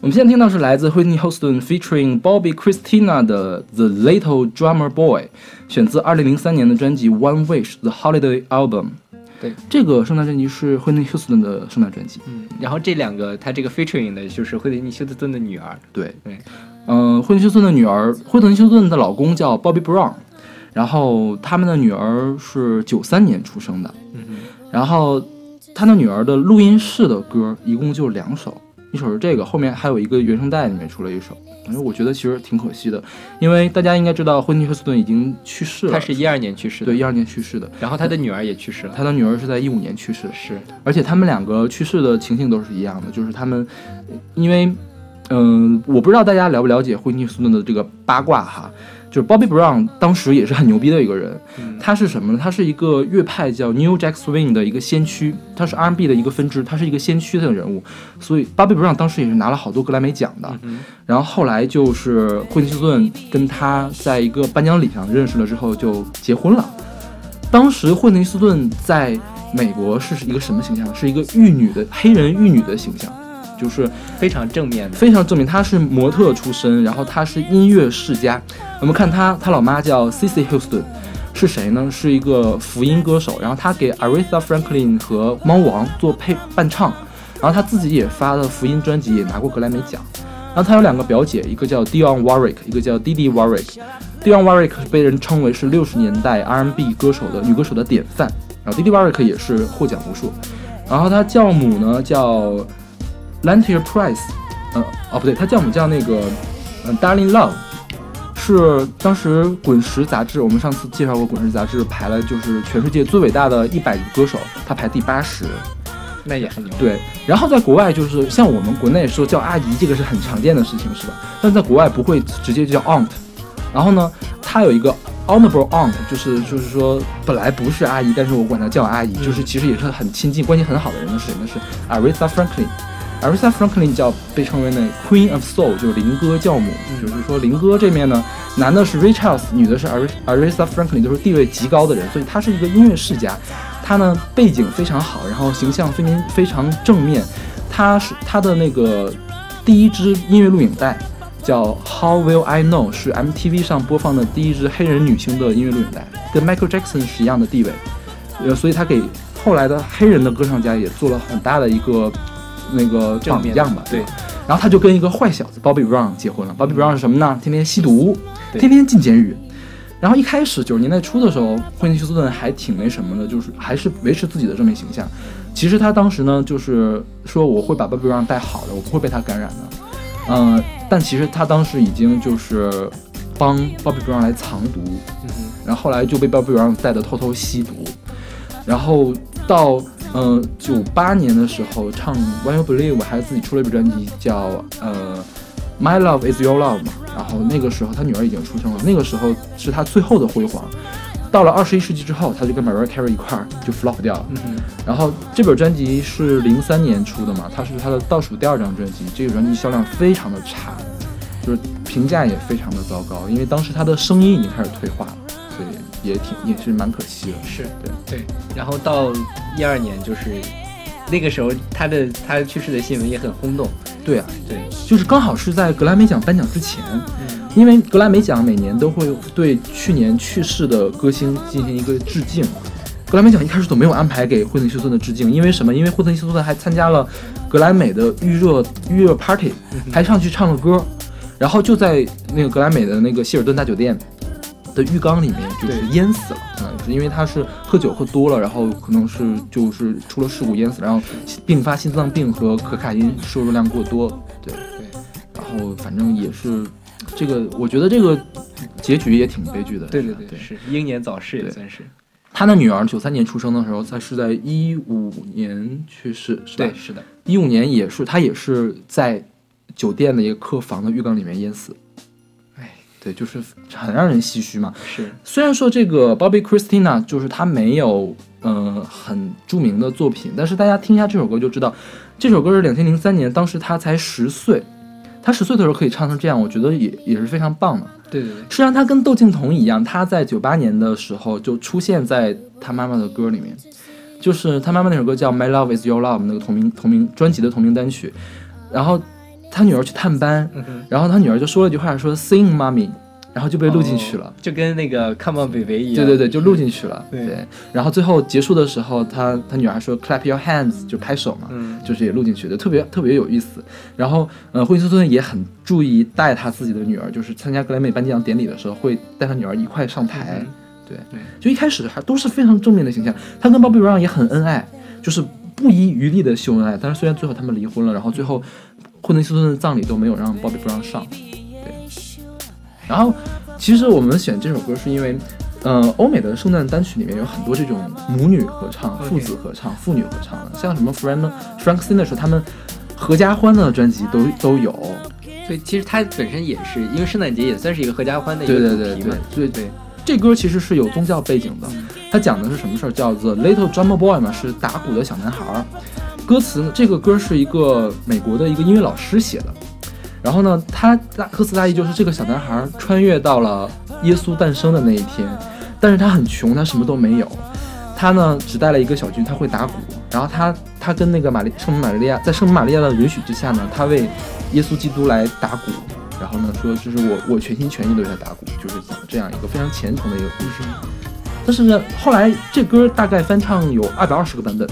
Speaker 2: 我们现在听到是来自 Whitney Houston featuring Bobby Christina 的《The Little Drummer Boy》，选自2003年的专辑《One Wish: The Holiday Album》。
Speaker 1: 对，
Speaker 2: 这个圣诞专辑是 Whitney Houston 的圣诞专辑。
Speaker 1: 嗯，然后这两个他这个 featuring 的就是惠特尼休斯顿的女儿，
Speaker 2: 对，
Speaker 1: 对，
Speaker 2: 嗯、惠特尼休斯顿的女儿，惠特尼休斯顿的老公叫 Bobby Brown，然后他们的女儿是九三年出生的，
Speaker 1: 嗯
Speaker 2: 然后他的女儿的录音室的歌一共就两首，一首是这个，后面还有一个原声带里面出了一首，反正我觉得其实挺可惜的，因为大家应该知道惠特尼休斯顿已经去世了，
Speaker 1: 他是一二年去世的，
Speaker 2: 对一二年去世的，
Speaker 1: 然后他的女儿也去世了，
Speaker 2: 他的女儿是在一五年去世的，
Speaker 1: 是。
Speaker 2: 而且他们两个去世的情形都是一样的，就是他们，因为，嗯、我不知道大家了不了解惠特尼休斯顿的这个八卦哈，就是 Bobby Brown 当时也是很牛逼的一个人，
Speaker 1: 嗯
Speaker 2: 他是什么呢？他是一个乐派叫 New Jack Swing 的一个先驱，他是 R&B 的一个分支，他是一个先驱的人物，所以 Bobby Brown 当时也是拿了好多格莱美奖的。
Speaker 1: 嗯
Speaker 2: 然后后来就是惠特尼休斯顿跟他在一个颁奖礼上认识了之后就结婚了。当时惠特尼休斯顿在美国是一个什么形象？是一个玉女的黑人玉女的形象，就是
Speaker 1: 非常正面的，
Speaker 2: 非常证明她是模特出身，然后她是音乐世家。我们看她，她老妈叫 Cissy Houston，是谁呢？是一个福音歌手，然后她给 Aretha Franklin 和猫王做配伴唱，然后她自己也发了福音专辑，也拿过格莱美奖。然后她有两个表姐，一个叫 Dionne Warwick，一个叫 Didi Warwick。Dionne Warwick 是被人称为是六十年代 R&B 歌手的女歌手的典范，然后 Didi Warwick 也是获奖无数。然后她教母呢叫 Lantier Price，呃，哦不对，他叫我们叫那个嗯、呃 Darling Love，是当时《滚石》杂志，我们上次介绍过《滚石》杂志排了就是全世界最伟大的一百个歌手，他排第八十。
Speaker 1: 那也很牛。
Speaker 2: 对，然后在国外就是像我们国内说叫阿姨，这个是很常见的事情，是吧？但在国外不会直接就叫 aunt。然后呢，他有一个 honorable aunt，就是就是说本来不是阿姨，但是我管她叫阿姨，就是其实也是很亲近、关系很好的人的谁呢？是 Aretha Franklin。Aretha Franklin 叫被称为那 Queen of Soul，就是灵歌教母，就是说灵歌这面呢，男的是 Ray Charles，女的是 Aretha Franklin，都是地位极高的人，所以他是一个音乐世家。他呢背景非常好，然后形象非常非常正面。他是他的那个第一支音乐录影带叫 How Will I Know，是 MTV 上播放的第一支黑人女星的音乐录影带，跟 Michael Jackson 是一样的地位。呃，所以他给后来的黑人的歌唱家也做了很大的一个那个榜样吧。
Speaker 1: 对
Speaker 2: 吧然后他就跟一个坏小子 Bobby Brown 结婚了。Bobby Brown 是什么呢？天天吸毒，天天进监狱。然后一开始九十年代初的时候，惠尼休斯顿还挺那什么的，就是还是维持自己的正面形象。其实他当时呢，就是说我会把 Bobby Brown 带好的，我不会被他感染的。嗯、但其实他当时已经就是帮 Bobby Brown 来藏毒，
Speaker 1: 嗯，
Speaker 2: 然后后来就被 Bobby Brown 带的偷偷吸毒，然后到呃九八年的时候唱 When You Believe，还自己出了一本专辑叫呃 My Love Is Your Love 嘛，然后那个时候他女儿已经出生了，那个时候是他最后的辉煌。到了二十一世纪之后，他就跟 Mariah Carey 一块儿就 flop 掉了。
Speaker 1: 嗯，
Speaker 2: 然后这本专辑是零三年出的嘛，它是他的倒数第二张专辑，这个专辑销量非常的差，就是评价也非常的糟糕，因为当时他的声音已经开始退化了，也挺也是蛮可惜的。
Speaker 1: 是
Speaker 2: 对
Speaker 1: 对。然后到一二年，就是那个时候他的他去世的新闻也很轰动。
Speaker 2: 对啊，
Speaker 1: 对，
Speaker 2: 就是刚好是在格莱美奖颁奖之前，
Speaker 1: 嗯，
Speaker 2: 因为格莱美奖每年都会对去年去世的歌星进行一个致敬。格莱美奖一开始都没有安排给惠特尼休斯顿的致敬，因为什么？因为惠特尼休斯顿还参加了格莱美的预热预热 party，还上去唱了歌，然后就在那个格莱美的那个希尔顿大酒店的浴缸里面就是淹死了，嗯，是因为他是喝酒喝多了，然后可能是就是出了事故淹死，然后并发心脏病和可卡因摄入量过多，对
Speaker 1: 对，
Speaker 2: 然后反正也是这个，我觉得这个结局也挺悲剧的。
Speaker 1: 对对对，
Speaker 2: 对，
Speaker 1: 是英年早逝也算是。
Speaker 2: 他的女儿九三年出生的时候，他是在一五年去世，是吧
Speaker 1: 对，？是的。
Speaker 2: 一五年也是，他也是在酒店的一个客房的浴缸里面淹死。
Speaker 1: 哎，
Speaker 2: 对，就是很让人唏嘘嘛。
Speaker 1: 是，
Speaker 2: 虽然说这个 Bobby Christina 就是他没有呃很著名的作品，但是大家听一下这首歌就知道，这首歌是两千零三年，当时他才十岁，他十岁的时候可以唱成这样，我觉得也也是非常棒的。
Speaker 1: 对对对，
Speaker 2: 实际上他跟窦靖童一样，他在九八年的时候就出现在他妈妈的歌里面，就是他妈妈那首歌叫《My Love Is Your Love》那个同名同名专辑的同名单曲，然后他女儿去探班，
Speaker 1: 嗯，
Speaker 2: 然后他女儿就说了一句话说 “Sing Mommy”，然后就被录进去了。
Speaker 1: 哦就跟那个 Come on Baby 一样。
Speaker 2: 对对对，就录进去了。
Speaker 1: 对
Speaker 2: 然后最后结束的时候，他他女儿说 “clap your hands”，就拍手嘛，
Speaker 1: 嗯，
Speaker 2: 就是也录进去的，特别特别有意思。然后，呃，惠斯顿也很注意带他自己的女儿，就是参加格莱美颁奖典礼的时候，会带他女儿一块上台。
Speaker 1: 嗯
Speaker 2: 对
Speaker 1: 对
Speaker 2: 就一开始还都是非常正面的形象。他跟 Bobby Brown 也很恩爱，就是不遗余力的秀恩爱。但是虽然最后他们离婚了，然后最后惠特尼休斯顿的葬礼都没有让 Bobby Brown 上。对，然后其实我们选这首歌是因为。呃，欧美的圣诞单曲里面有很多这种母女合唱、父子合唱、父女合唱的，像什么 Frank Frank Sinatra 他们合家欢的专辑都都有。
Speaker 1: 所以其实它本身也是因为圣诞节也算是一个合家欢的一
Speaker 2: 对
Speaker 1: 个
Speaker 2: 对对对
Speaker 1: 主题嘛。
Speaker 2: 对
Speaker 1: 对，
Speaker 2: 这歌其实是有宗教背景的，它讲的是什么事儿？叫 The Little Drummer Boy 嘛，是打鼓的小男孩儿。歌词呢，这个歌是一个美国的一个音乐老师写的。然后呢，他大歌词大意就是这个小男孩穿越到了耶稣诞生的那一天，但是他很穷，他什么都没有。他呢只带了一个小军，他会打鼓。然后他他跟那个玛丽圣母玛利亚，在圣母玛利亚的允许之下呢，他为耶稣基督来打鼓。然后呢说这是我我全心全意的为他打鼓，就是讲这样一个非常虔诚的一个故事。但是呢，后来这歌大概翻唱有二百二十个版本，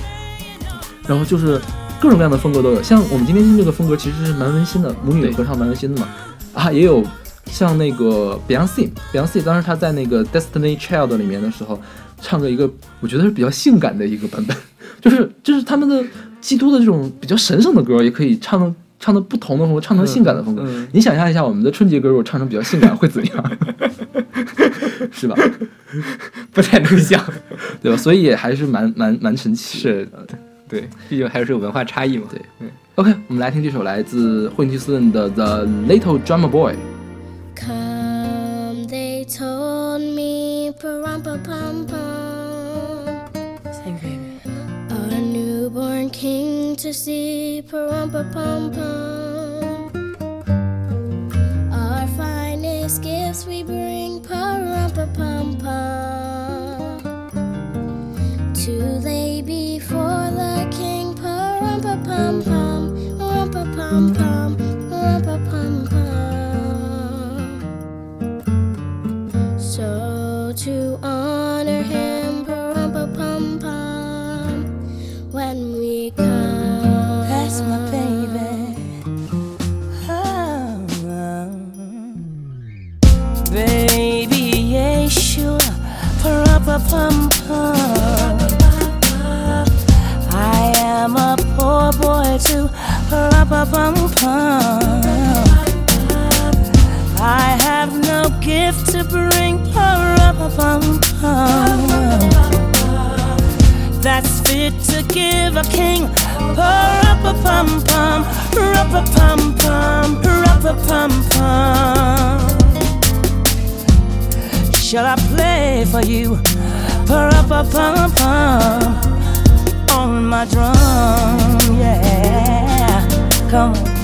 Speaker 2: 然后就是各种各样的风格都有。像我们今天听这个风格其实是蛮温馨的，母女合唱蛮温馨的嘛。啊，也有像那个 Beyonce，Beyonce 当时她在那个 Destiny Child 里面的时候，唱个一个我觉得是比较性感的一个版本，就是就是他们的基督的这种比较神圣的歌，也可以唱的唱的不同的风格，唱成性感的风格。
Speaker 1: 嗯嗯
Speaker 2: 你想象一下，我们的春节歌如果唱成比较性感会怎样？是吧？
Speaker 1: 不太能想。
Speaker 2: 对吧？所以还是蛮蛮蛮神奇的。
Speaker 1: 是对，毕竟还是有文化差异嘛。
Speaker 2: 对 OK，我们来听这首来自惠尼休斯顿的《The Little Drummer Boy》。
Speaker 6: Come, they told me, parumpa pum pum.
Speaker 7: Sing, baby.
Speaker 6: A newborn king to see, parumpa pum pum. Our finest gifts we bring, parumpa pum pum. To lay before the king, parumpa pum pum, rumpa pum pum, rumpa pum pum. So to honor him, parumpa pum pum, when we come.
Speaker 7: That's my baby. Oh, baby Yeshua, pum pum. Poor boy too, pum pum. I have no gift to bring, pum pum. That's fit to give a king. Pum pum, pum pum, pum pum. Shall I play for you? Pum pum on my drum, yeah. Come on.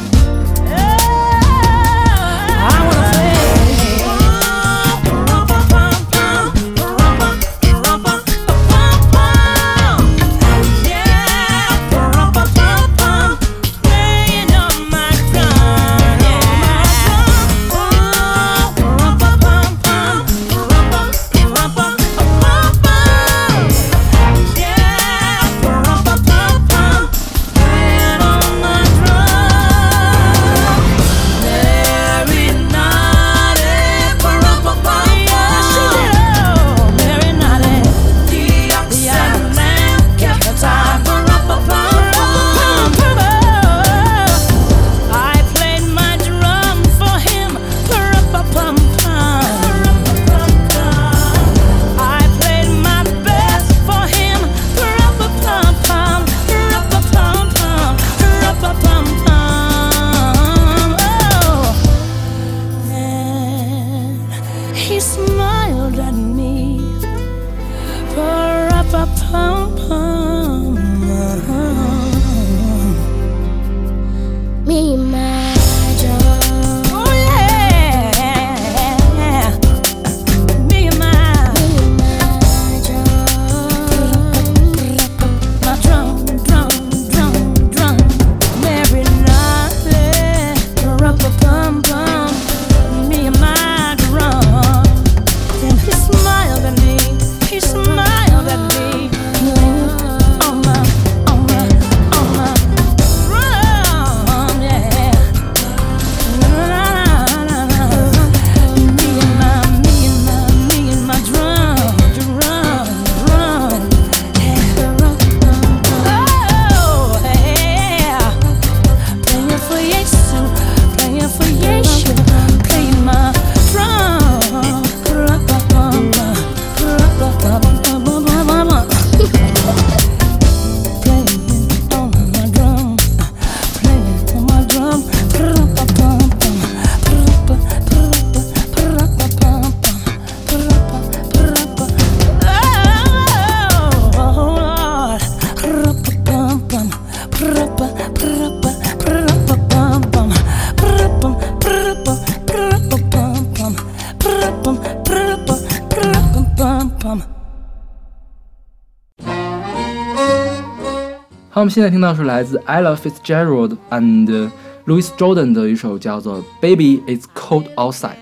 Speaker 2: 好，我们现在听到是来自 Ella Fitzgerald and Louis Jordan 的一首叫做《Baby It's Cold Outside》，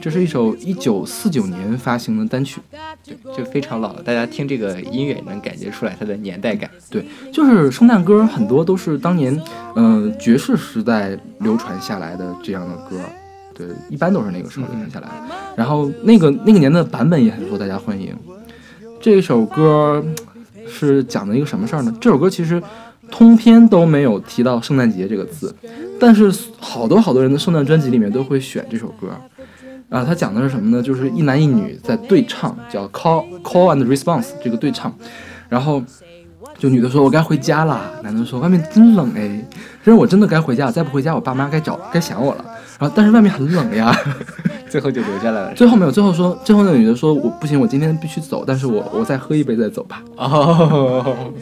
Speaker 2: 这是一首1949年发行的单曲。
Speaker 1: 对，就非常老了，大家听这个音乐也能感觉出来它的年代感。
Speaker 2: 对，就是圣诞歌很多都是当年，呃，爵士时代流传下来的这样的歌，对，一般都是那个时候流传下来的。然后那个那个年的版本也很受大家欢迎。这首歌是讲的一个什么事儿呢？这首歌其实通篇都没有提到圣诞节这个字，但是好多好多人的圣诞专辑里面都会选这首歌。啊，它讲的是什么呢？就是一男一女在对唱，叫 call call and response 这个对唱。然后就女的说：“我该回家了。”男的说：“外面真冷哎。”其实我真的该回家，再不回家，我爸妈该找该想我了。然后但是外面很冷呀。
Speaker 1: 最后就留下来了。
Speaker 2: 最后没有，最后说，最后那个女的说：“我不行，我今天必须走，但是我我再喝一杯再走吧。
Speaker 1: 哦，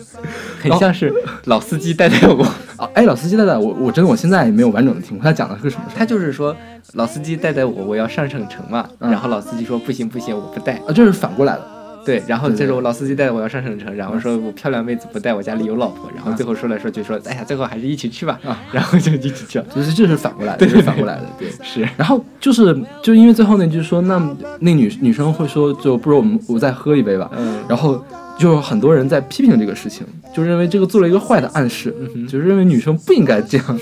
Speaker 1: 很像是老司机带带我。”
Speaker 2: 哦，哎，老司机带带我，我真的我现在也没有完整的听过他讲的是什么事
Speaker 1: 他就是说，老司机带带我，我要上省城嘛。
Speaker 2: 嗯
Speaker 1: 然后老司机说不行不行，我不带。
Speaker 2: 啊，这是反过来的。
Speaker 1: 对，然后这时候老司机带我要上省城，然后说我漂亮妹子不带，我家里有老婆。然后最后说来说去说，哎呀，最后还是一起去吧。
Speaker 2: 啊，
Speaker 1: 然后就一起去了。
Speaker 2: 就是这是反过来的，
Speaker 1: 对
Speaker 2: 这是反过来的，对。
Speaker 1: 是，
Speaker 2: 然后就是就因为最后那句说，那那女女生会说，就不如我们我再喝一杯吧。
Speaker 1: 嗯
Speaker 2: 然后就有很多人在批评这个事情，就认为这个做了一个坏的暗示，
Speaker 1: 嗯
Speaker 2: 就是认为女生不应该这样，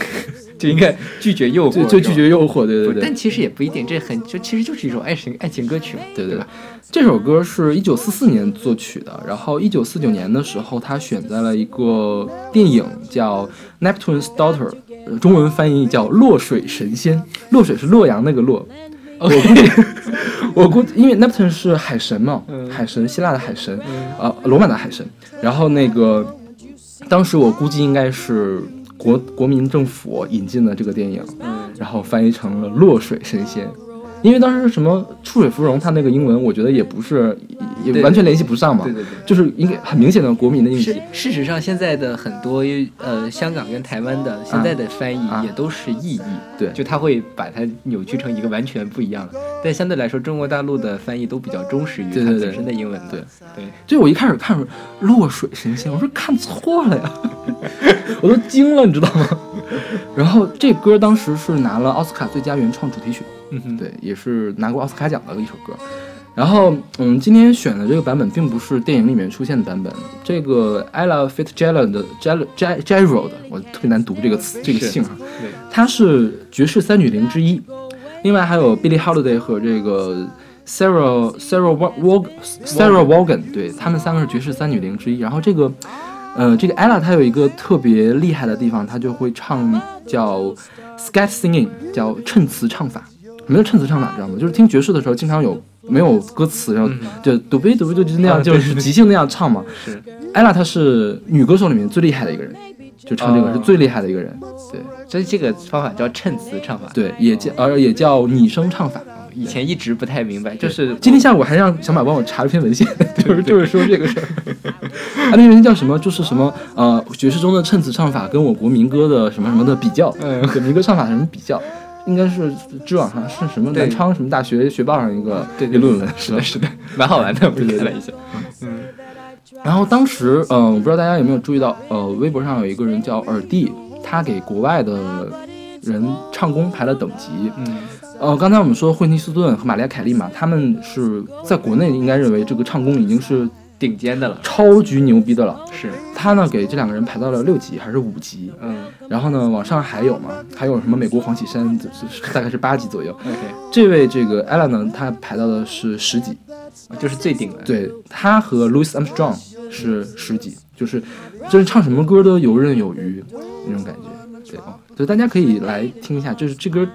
Speaker 1: 就应该拒绝诱惑，
Speaker 2: 就就拒绝诱惑，对对对
Speaker 1: 不但。其实也不一定，这很就其实就是一首爱情爱情歌曲嘛，
Speaker 2: 对对对这首歌是一九四四年作曲的，然后一九四九年的时候，他选在了一个电影叫《Neptune's Daughter》，呃中文翻译叫《落水神仙》。落水是洛阳那个洛。我估计，我估计，因为 Neptune 是海神嘛，
Speaker 1: 嗯
Speaker 2: 海神，希腊的海神，呃，罗马的海神。然后那个，当时我估计应该是国国民政府引进了这个电影，
Speaker 1: 嗯，
Speaker 2: 然后翻译成了落水神仙。因为当时什么出水芙蓉，它那个英文我觉得也不是也完全联系不上嘛，
Speaker 1: 对对对。
Speaker 2: 就是应该很明显的国民的印
Speaker 1: 事
Speaker 2: 记。
Speaker 1: 事实上，现在的很多呃香港跟台湾的现在的翻译
Speaker 2: 啊
Speaker 1: 也都是意译，
Speaker 2: 对
Speaker 1: 就他会把它扭曲成一个完全不一样的。但相对来说，中国大陆的翻译都比较忠实于
Speaker 2: 对对对
Speaker 1: 它本身的英文的。
Speaker 2: 对
Speaker 1: 对，
Speaker 2: 就我一开始看说落水神仙，我说看错了呀，我都惊了，你知道吗？然后这歌当时是拿了奥斯卡最佳原创主题曲，
Speaker 1: 嗯哼，
Speaker 2: 对，也是拿过奥斯卡奖的一首歌。然后，嗯，今天选的这个版本并不是电影里面出现的版本，这个 Ella Fitzgerald 的 Ger Gerald，我特别难读这个词这个姓啊，
Speaker 1: 对，
Speaker 2: 她是爵士三女伶之一，另外还有 Billie Holiday 和这个 Sarah Sarah Wa- Wa- Sarah Vaughan，对他们三个是爵士三女伶之一。然后这个，呃，这个 Ella 她有一个特别厉害的地方，她就会唱叫 scat singing，叫衬词唱法。什么叫衬词唱法？知道吗？就是听爵士的时候，经常有没有歌词，然后就嘟呗嘟呗就就那样，
Speaker 1: 啊
Speaker 2: 就是即兴那样唱嘛。
Speaker 1: 是
Speaker 2: Ella 她是女歌手里面最厉害的一个人，就唱这个
Speaker 1: 哦
Speaker 2: 是最厉害的一个人。对
Speaker 1: 所以这个方法叫衬词唱法。
Speaker 2: 对，也叫呃也叫拟声唱法。
Speaker 1: 以前一直不太明白，就是
Speaker 2: 今天下午还让小马帮我查了篇文献，就是就是说这个事儿。啊，那篇文献叫什么？就是什么呃，爵士中的衬词唱法跟我国民歌的什么什么的比较，
Speaker 1: 嗯
Speaker 2: 对民歌唱法什么比较，应该是知网上是什么南昌什么大学学报上一个
Speaker 1: 对
Speaker 2: 个论文，
Speaker 1: 是的，是的，蛮好玩的，我
Speaker 2: 对对
Speaker 1: 看了一下。
Speaker 2: 然后当时，嗯、我不知道大家有没有注意到，呃，微博上有一个人叫耳帝，他给国外的人唱功排了等级。
Speaker 1: 嗯，
Speaker 2: 呃，刚才我们说惠尼斯顿和玛丽亚凯莉嘛，他们是在国内应该认为这个唱功已经是
Speaker 1: 顶尖的了，
Speaker 2: 超级牛逼的了。
Speaker 1: 是，
Speaker 2: 他呢给这两个人排到了六级还是五级，
Speaker 1: 嗯
Speaker 2: 然后呢往上还有嘛，还有什么美国黄绮珊，这这大概是八级左右。
Speaker 1: ，OK，
Speaker 2: 这位这个 Ella 呢，她排到的是十级，
Speaker 1: 就是最顶的。
Speaker 2: 对她和 Louis Armstrong 是十级，就是就是唱什么歌都游刃有余那种感觉。对，所以大家可以来听一下，就是这歌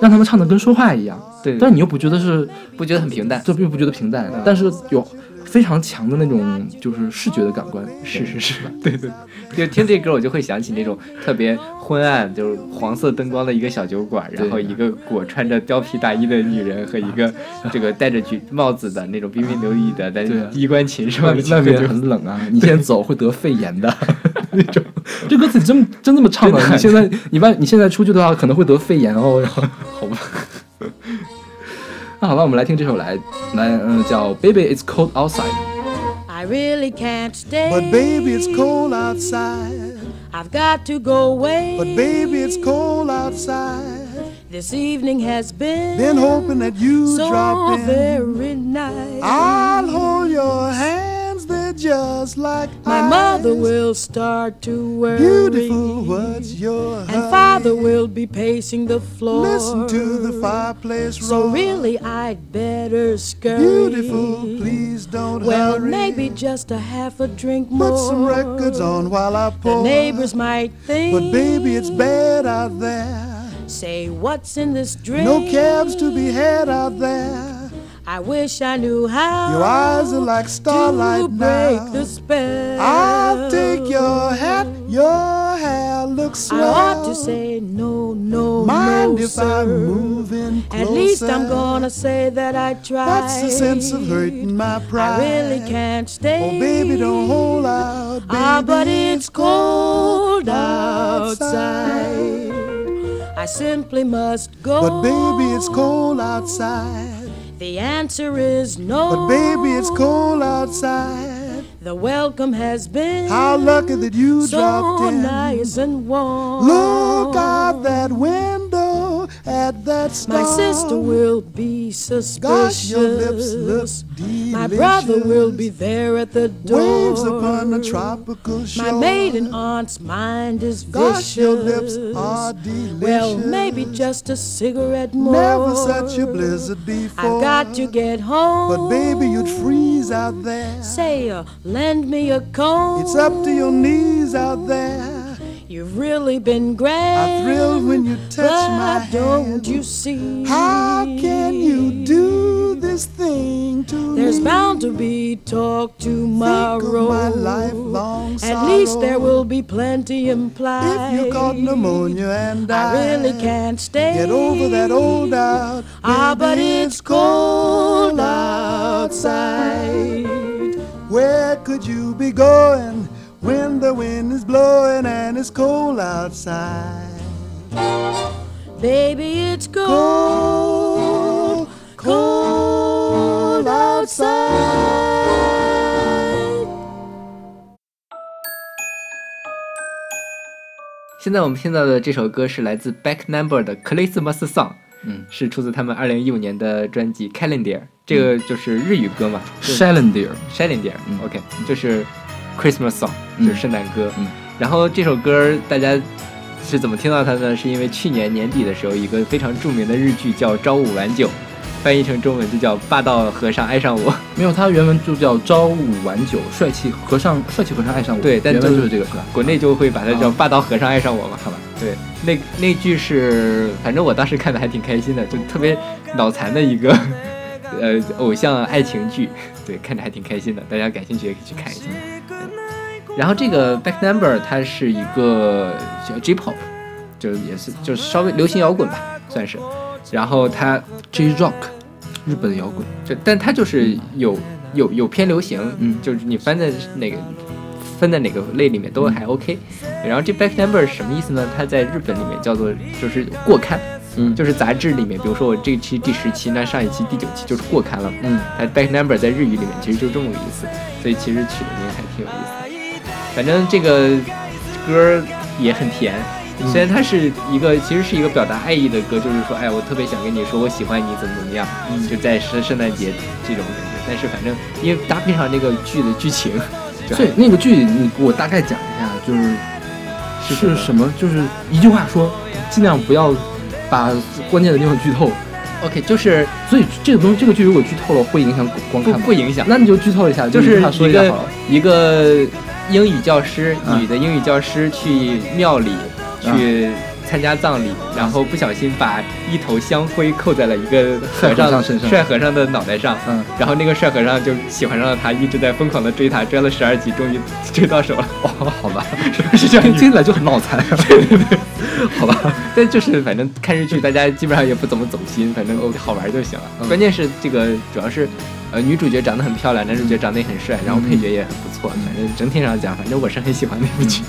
Speaker 2: 让他们唱的跟说话一样，
Speaker 1: 对，
Speaker 2: 但是你又不觉得是，
Speaker 1: 不觉得很平淡？
Speaker 2: 这并不觉得平淡，但是有非常强的那种就是视觉的感官。
Speaker 1: 是是是，对对，就听这歌我就会想起那种特别昏暗，就是黄色灯光的一个小酒馆，然后一个裹穿着貂皮大衣的女人和一个 这个戴着橘帽子的那种彬彬有礼的在
Speaker 2: 对啊
Speaker 1: 衣冠禽兽
Speaker 2: 外
Speaker 1: 的
Speaker 2: 外面很冷啊，你现在走会得肺炎的那种。这歌词你真真这么唱的？
Speaker 1: 的
Speaker 2: 你现在你外你现在出去的话可能会得肺炎哦。然后好吧，那好吧，我们来听这首来来嗯叫《Baby It's Cold Outside》。
Speaker 7: I really can't stay.
Speaker 4: But baby, it's cold outside.
Speaker 7: I've got to go away.
Speaker 4: But baby, it's cold outside.
Speaker 7: This evening has been,
Speaker 4: Been hoping that you
Speaker 7: so
Speaker 4: drop in.
Speaker 7: very nice.
Speaker 4: I'll hold your hands, they're just like
Speaker 7: My
Speaker 4: ice.
Speaker 7: mother will start to worry.
Speaker 4: Beautiful, what's your
Speaker 7: And
Speaker 4: hurry?
Speaker 7: father will be pacing the floor.
Speaker 4: Listen to the fireplace
Speaker 7: So really, I'd better scurry.
Speaker 4: Beautiful, please don't
Speaker 7: Well,
Speaker 4: hurry.
Speaker 7: maybe just a half a drink more.
Speaker 4: Put some records on while I
Speaker 7: The
Speaker 4: pour.
Speaker 7: neighbors might think.
Speaker 4: But baby, it's bad out there.
Speaker 7: Say, what's in this drink?
Speaker 4: No cabs to be had out there.
Speaker 7: I wish I knew how.
Speaker 4: Your eyes are like starlight
Speaker 7: to break
Speaker 4: now.
Speaker 7: the spell. I'll take your hat. Your hair looks swell.
Speaker 4: I ought to
Speaker 8: say no, no,
Speaker 9: Mind
Speaker 8: no,
Speaker 9: if. I'm moving closer?
Speaker 8: At least I'm gonna say that I tried.
Speaker 9: That's the sense of hurting my pride.
Speaker 8: I really can't stay.
Speaker 9: Oh, baby, don't hold out, ah, baby.
Speaker 8: Ah, but it's cold outside. I simply must go.
Speaker 9: But baby, it's cold outside.
Speaker 8: The answer is no.
Speaker 9: But baby, it's cold outside.
Speaker 8: The welcome has been
Speaker 9: How lucky that you
Speaker 8: so
Speaker 9: dropped in.
Speaker 8: nice and warm.
Speaker 9: Look out that window at that star.
Speaker 8: My sister will be suspicious.
Speaker 9: Gosh, your lips look delicious.
Speaker 8: My brother will be there at the door.
Speaker 9: Waves upon a tropical shore.
Speaker 8: My maiden aunt's mind is vicious.
Speaker 9: Gosh, your lips are delicious.
Speaker 8: Well, maybe just a cigarette more.
Speaker 9: Never such a blizzard before.
Speaker 8: I've got to get home.
Speaker 9: But baby, you'd freeze out there.
Speaker 8: Say, uh, lend me a comb.
Speaker 9: It's up to your knees out there.
Speaker 8: You've really been great.
Speaker 9: I thrill when you touch
Speaker 8: but
Speaker 9: my
Speaker 8: don't
Speaker 9: hand.
Speaker 8: you see?
Speaker 9: How can you do this thing to
Speaker 8: There's
Speaker 9: me?
Speaker 8: bound to be talk tomorrow.
Speaker 9: my lifelong
Speaker 8: At least there will be plenty implied.
Speaker 9: If you caught pneumonia and
Speaker 8: I
Speaker 9: I
Speaker 8: really can't stay.
Speaker 9: Get over that old doubt.
Speaker 8: Ah, but it's cold outside.
Speaker 9: Where could you be going when the wind is blowing and it's cold outside?
Speaker 8: Baby, it's cold,
Speaker 9: Cold,
Speaker 8: cold outside.
Speaker 1: 现在我们听到的这首歌是来自 Back Number 的 Christmas Song，
Speaker 2: 嗯，
Speaker 1: 是出自他们二零一五年的专辑 Calendar，这个就是日语歌嘛，Calendar，Calendar。
Speaker 2: 嗯
Speaker 1: ，OK，就是 Christmas Song，
Speaker 2: 嗯
Speaker 1: 就是圣诞歌。
Speaker 2: 嗯
Speaker 1: 然后这首歌大家是怎么听到它呢？是因为去年年底的时候，一个非常著名的日剧叫《朝五晚九》，翻译成中文就叫《霸道和尚爱上我》。
Speaker 2: 没有，它原文就叫朝五晚九，帅气和尚，帅气和尚爱上我。
Speaker 1: 对但
Speaker 2: 原文
Speaker 1: 就
Speaker 2: 就是这个是吧？
Speaker 1: 国内就会把它叫
Speaker 2: 啊“
Speaker 1: 霸道和尚爱上我”嘛，好吧？对，那 那句是，反正我当时看的还挺开心的，就特别脑残的一个呃偶像爱情剧，对，看着还挺开心的，大家感兴趣也可以去看一下。然后这个 Back Number 它是一个叫 J-pop，就也是就是稍微流行摇滚吧，算是。然后它
Speaker 2: J Rock，日本摇滚。
Speaker 1: 就但它就是有有有偏流行，
Speaker 2: 嗯
Speaker 1: 就是你翻在哪个分在哪个类里面都还 OK。然后这 back number 是什么意思呢？它在日本里面叫做就是过刊，
Speaker 2: 嗯
Speaker 1: 就是杂志里面，比如说我这期第十期，那上一期第九期就是过刊了。
Speaker 2: 嗯，
Speaker 1: 它 back number 在日语里面其实就这么个意思，所以其实取的名还挺有意思的。反正这个歌也很甜，虽然它是一个其实是一个表达爱意的歌，就是说，哎，我特别想跟你说我喜欢你，怎么怎么样，就在圣圣诞节这种感觉。但是反正因为搭配上那个剧的剧情，就
Speaker 2: 所以那个剧你给我大概讲一下，就是
Speaker 1: 是什么？
Speaker 2: 就是一句话说，尽量不要把关键的地方剧透。
Speaker 1: OK，就是
Speaker 2: 所以这个东西，这个剧如果剧透了，会影响观看吗
Speaker 1: 不影响，
Speaker 2: 那你就剧透一下，
Speaker 1: 就是
Speaker 2: 说
Speaker 1: 一个
Speaker 2: 一下好了。
Speaker 1: 一个英语教师，
Speaker 2: 嗯
Speaker 1: 女的英语教师去庙里去参加葬礼，然后不小心把一头香灰扣在了一个和尚
Speaker 2: 尚身上
Speaker 1: 帅和尚的脑袋上，
Speaker 2: 嗯，
Speaker 1: 然后那个帅和尚就喜欢上了他，一直在疯狂的追他，追了十二集，终于追到手了。
Speaker 2: 哦，好吧，
Speaker 1: 是这样一个
Speaker 2: 听起来就很脑残。对对对，好吧。
Speaker 1: 但就是反正看日剧，大家基本上也不怎么走心，反正好玩就行了。
Speaker 2: 嗯
Speaker 1: 关键是这个主要是，呃，女主角长得很漂亮，男主角长得也很帅，然后配角也很不错。反正整体上讲，反正我是很喜欢那部剧。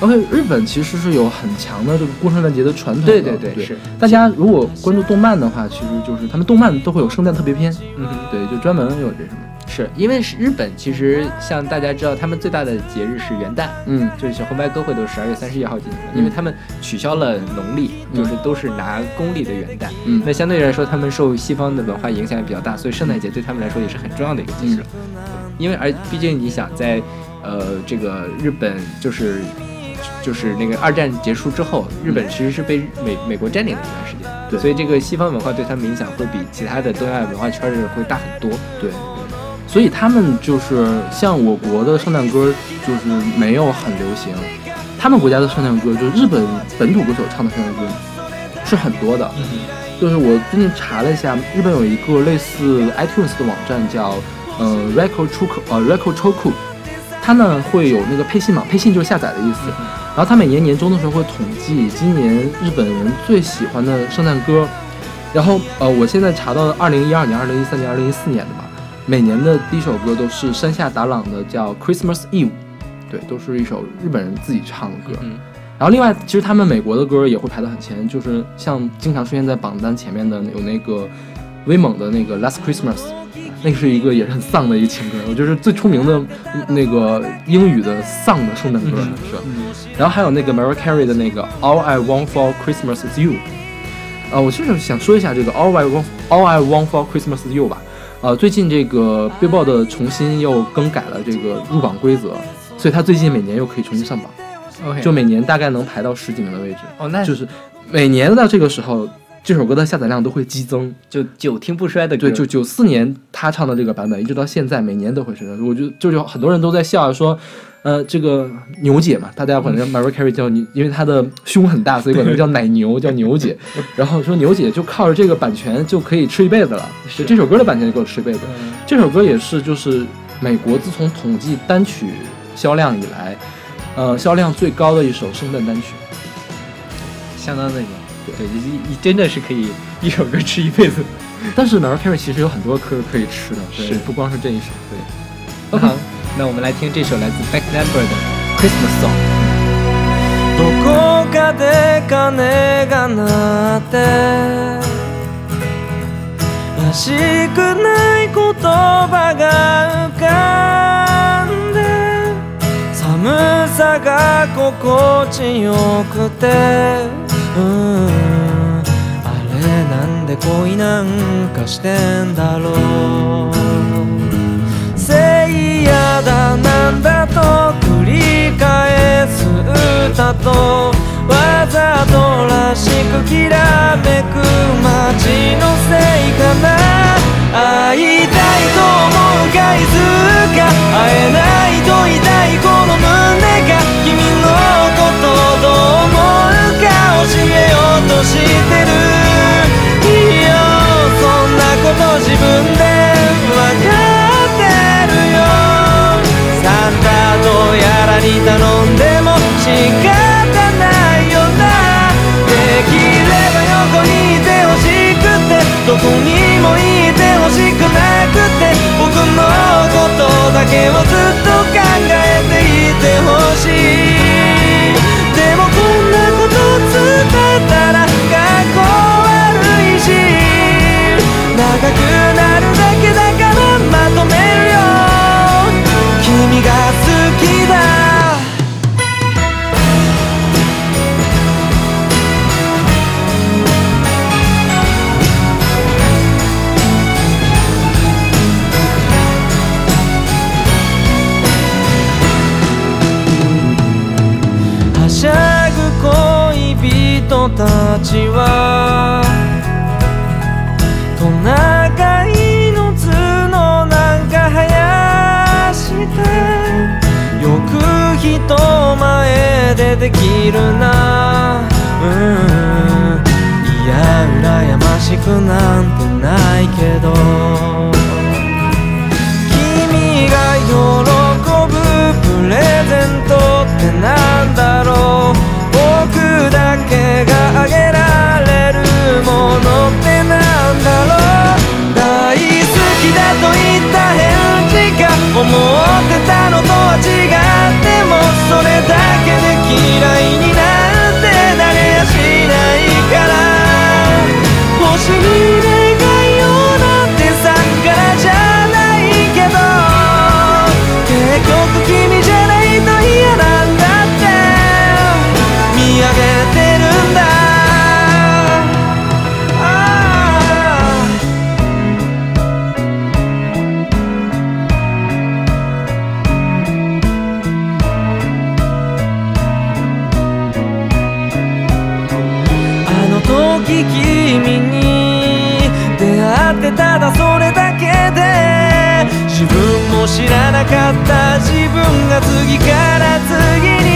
Speaker 2: OK，日本其实是有很强的这个过圣诞节的传统的。
Speaker 1: 对对对
Speaker 2: 对
Speaker 1: 是
Speaker 2: 大家如果关注动漫的话，其实就是他们动漫都会有圣诞特别篇，
Speaker 1: 嗯，
Speaker 2: 对，就专门有这什么。
Speaker 1: 是因为是日本，其实像大家知道，他们最大的节日是元旦。
Speaker 2: 嗯
Speaker 1: 就是红白歌会都是十二月三十一号进行因为他们取消了农历，
Speaker 2: 嗯
Speaker 1: 就是都是拿公历的元旦。
Speaker 2: 嗯
Speaker 1: 那相对来说，他们受西方的文化影响也比较大，所以圣诞节对他们来说也是很重要的一个节日。因为而毕竟你想在，呃，这个日本就是就是那个二战结束之后，日本其实是被美美国占领了一段时间，
Speaker 2: 对
Speaker 1: 所以这个西方文化对他们影响会比其他的东亚文化圈儿的会大很多。
Speaker 2: 对，所以他们就是像我国的圣诞歌，就是没有很流行。他们国家的圣诞歌，就日本本土歌手唱的圣诞歌是很多的。就是我最近查了一下，日本有一个类似 iTunes 的网站叫呃 Record Choku 呃 Record Choku，它呢会有那个配信嘛，配信就是下载的意思。然后它每年年终的时候会统计今年日本人最喜欢的圣诞歌，然后呃，我现在查到二零一二年、二零一三年、二零一四年的吧，每年的第一首歌都是山下达朗的叫《Christmas Eve》，对，都是一首日本人自己唱的歌。
Speaker 1: 嗯
Speaker 2: 然后另外，其实他们美国的歌也会排得很前，就是像经常出现在榜单前面的有那个威猛的那个《Last Christmas》，那个是一个也是很丧的一个情歌，我觉得是最出名的那个英语的丧的圣诞歌，是吧？然后还有那个 Mariah Carey 的那个《All I Want for Christmas Is You》，呃，我就是想说一下这个《All I Want All I Want for Christmas Is You》吧。呃，最近这个 Billboard 重新又更改了这个入榜规则，所以它最近每年又可以重新上榜。就每年大概能排到十几名的位置。
Speaker 1: 哦，那
Speaker 2: 就是每年到这个时候，这首歌的下载量都会激增。
Speaker 1: 就久听不衰的歌，
Speaker 2: 对，就九四年他唱的这个版本，一直到现在，每年都会是。我就就有很多人都在笑说，呃，这个牛姐嘛，大家管叫 Mariah Carey 叫你，因为她的胸很大，所以管她 叫奶牛，叫牛姐。然后说牛姐就靠着这个版权就可以吃一辈子了，就这首歌的版权就够吃一辈子。这首歌也是就是美国自从统计单曲销量以来，呃，销量最高的一首圣诞单曲。
Speaker 1: 相当那个，对，一一真的是可以一首歌吃一辈子。
Speaker 2: 但是 Mariah Carey 其实有很多歌可以吃的，对
Speaker 1: 是
Speaker 2: 不光是这一首。对，
Speaker 1: 那好，那我们来听这首来自 Back Number 的 Christmas Song。
Speaker 5: どこかで鐘が鳴ってらしくない言葉が浮かんで寒さが心地よくて あれなんで恋なんかしてんだろう。せいやだなんだと繰り返す歌とわざとらしくきらめく街のせいかなでできるな。うん。いや羨ましくなんてないけど。未来に知らなかった自分が次から次に。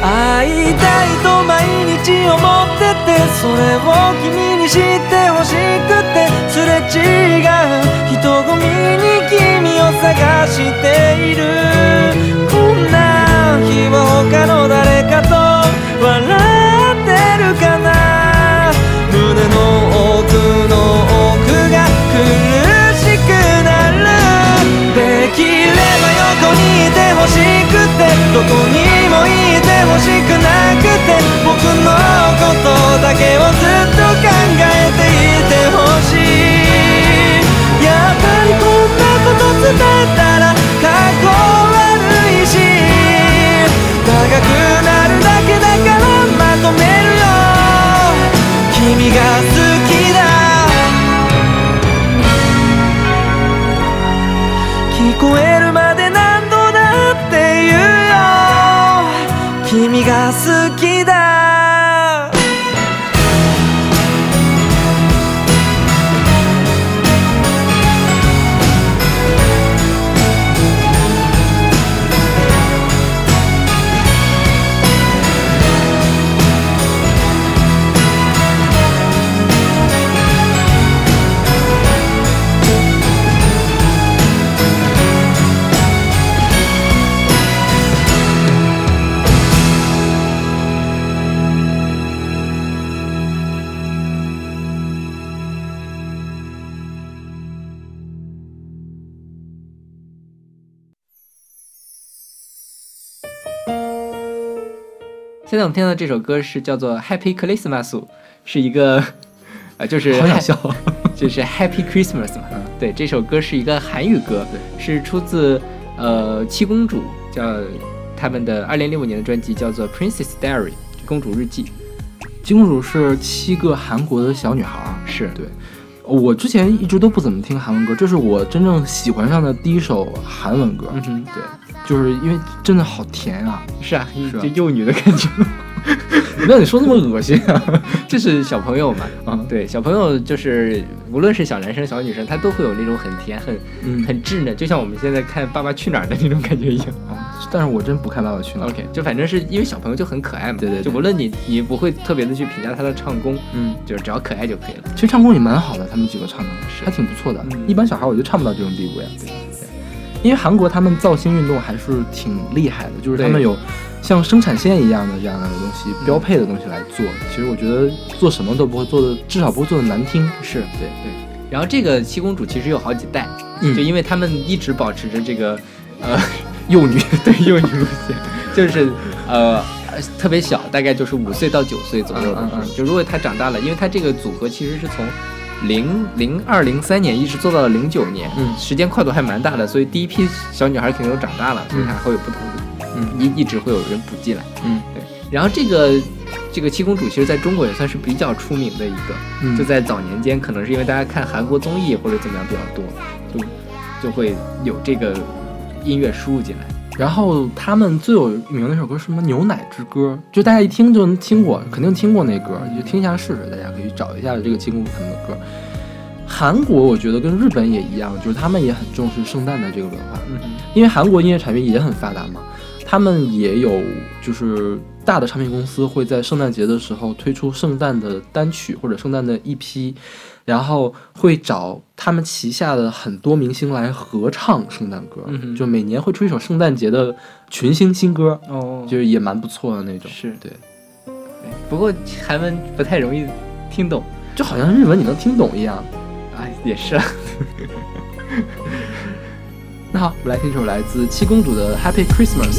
Speaker 5: 会いたいと毎日思っててそれを君に知ってほしくてすれ違う。人混みに君を探している。こんな日は他の誰かと笑っきれば横にいてほしくてどこにもいてほしくなくて僕のことだけをずっと考えていてほしいやっぱりこんなこと伝えたらかっこ悪いし長くなるだけだからまとめるよ。君がが好き
Speaker 1: 我们听到这首歌是叫做《Happy Christmas》，是一个，呃，就是
Speaker 2: 好想笑。
Speaker 1: 就是 Happy Christmas 嘛。对，这首歌是一个韩语歌，是出自呃七公主叫他们的二零零五年的专辑叫做《Princess Diary》公主日记。
Speaker 2: 七公主是七个韩国的小女孩儿，
Speaker 1: 是
Speaker 2: 对。我之前一直都不怎么听韩文歌，这是我真正喜欢上的第一首韩文歌。
Speaker 1: 嗯哼，
Speaker 2: 对，就是因为真的好甜啊！
Speaker 1: 是啊，
Speaker 2: 是啊
Speaker 1: 就幼女的感觉。
Speaker 2: 不要你说那么恶心啊！
Speaker 1: 这是小朋友嘛？
Speaker 2: 啊，
Speaker 1: 对，小朋友就是无论是小男生小女生，他都会有那种很甜、很、
Speaker 2: 嗯
Speaker 1: 很稚嫩，就像我们现在看《爸爸去哪儿》的那种感觉一样。
Speaker 2: 啊，但是我真不看《爸爸去哪儿》。
Speaker 1: OK，就反正是因为小朋友就很可爱嘛，
Speaker 2: 对对对
Speaker 1: 就无论你你不会特别的去评价他的唱功，
Speaker 2: 嗯，
Speaker 1: 就是只要可爱就可以了。
Speaker 2: 其实唱功也蛮好的，他们几个唱的
Speaker 1: 是
Speaker 2: 还挺不错的。
Speaker 1: 嗯
Speaker 2: 一般小孩我就唱不到这种地步呀。对对，因为韩国他们造星运动还是挺厉害的，就是他们有像生产线一样的这样的东西，标配的东西来做。其实我觉得做什么都不会做的，至少不会做的难听。
Speaker 1: 是
Speaker 2: 对
Speaker 1: 对。然后这个七公主其实有好几代，
Speaker 2: 嗯
Speaker 1: 就因为他们一直保持着这个呃 幼女 对幼女路线，就是呃特别小，大概就是五岁到九岁左右的
Speaker 2: 嗯嗯嗯。
Speaker 1: 就如果她长大了，因为她这个组合其实是从。零零二零三年一直做到了零九年，
Speaker 2: 嗯
Speaker 1: 时间跨度还蛮大的，所以第一批小女孩肯定都长大了，所以她会有不同的，
Speaker 2: 嗯
Speaker 1: 一一直会有人补进来。
Speaker 2: 嗯
Speaker 1: 对，然后这个这个七公主其实在中国也算是比较出名的一个，
Speaker 2: 嗯
Speaker 1: 就在早年间，可能是因为大家看韩国综艺或者怎么样比较多，就就会有这个音乐输入进来。
Speaker 2: 然后他们最有名的一首歌是什么《牛奶之歌》，就大家一听就能听过，肯定听过那歌，就听一下试试，大家可以找一下这个七公主他们的歌。韩国我觉得跟日本也一样，就是他们也很重视圣诞的这个文化，
Speaker 1: 嗯
Speaker 2: 因为韩国音乐产业也很发达嘛，他们也有就是大的唱片公司会在圣诞节的时候推出圣诞的单曲或者圣诞的一批然后会找他们旗下的很多明星来合唱圣诞歌，
Speaker 1: 嗯
Speaker 2: 就每年会出一首圣诞节的群星新歌，
Speaker 1: 哦
Speaker 2: 就是也蛮不错的那种。
Speaker 1: 是
Speaker 2: 对，
Speaker 1: 不过韩文不太容易听懂，
Speaker 2: 就好像日文你能听懂一样。
Speaker 1: 哎，也是啊。
Speaker 2: 那好，我们来听一首来自七公主的《Happy Christmas》。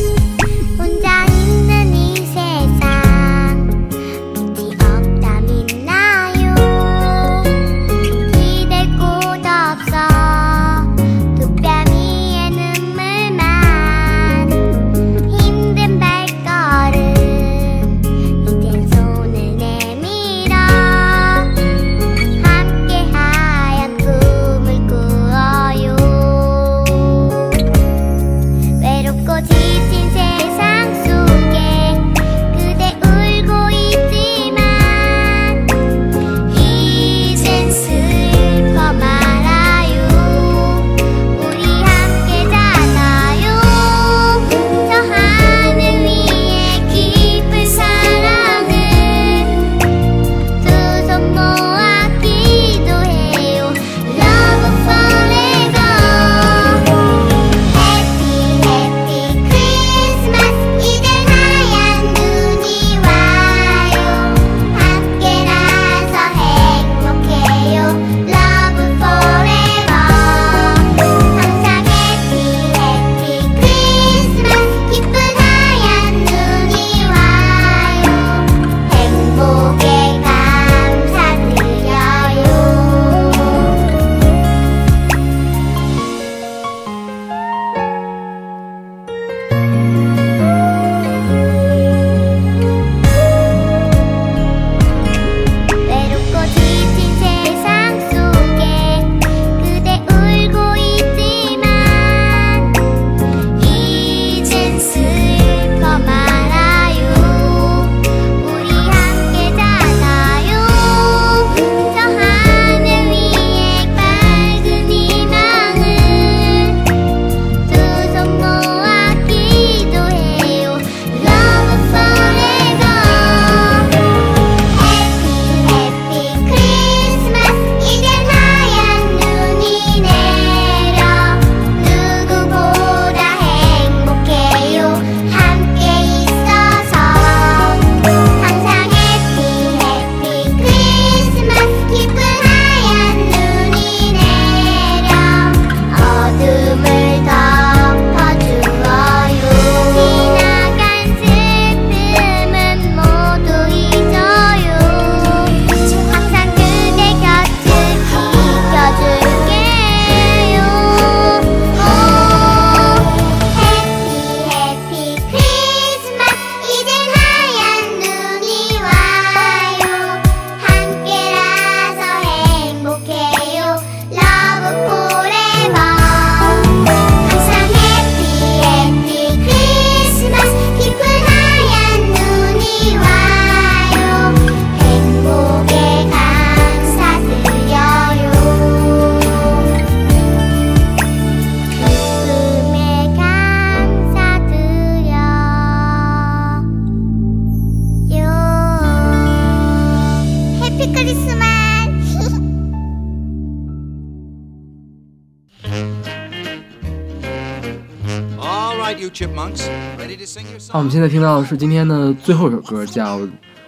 Speaker 2: 在听到的是今天的最后一首歌，叫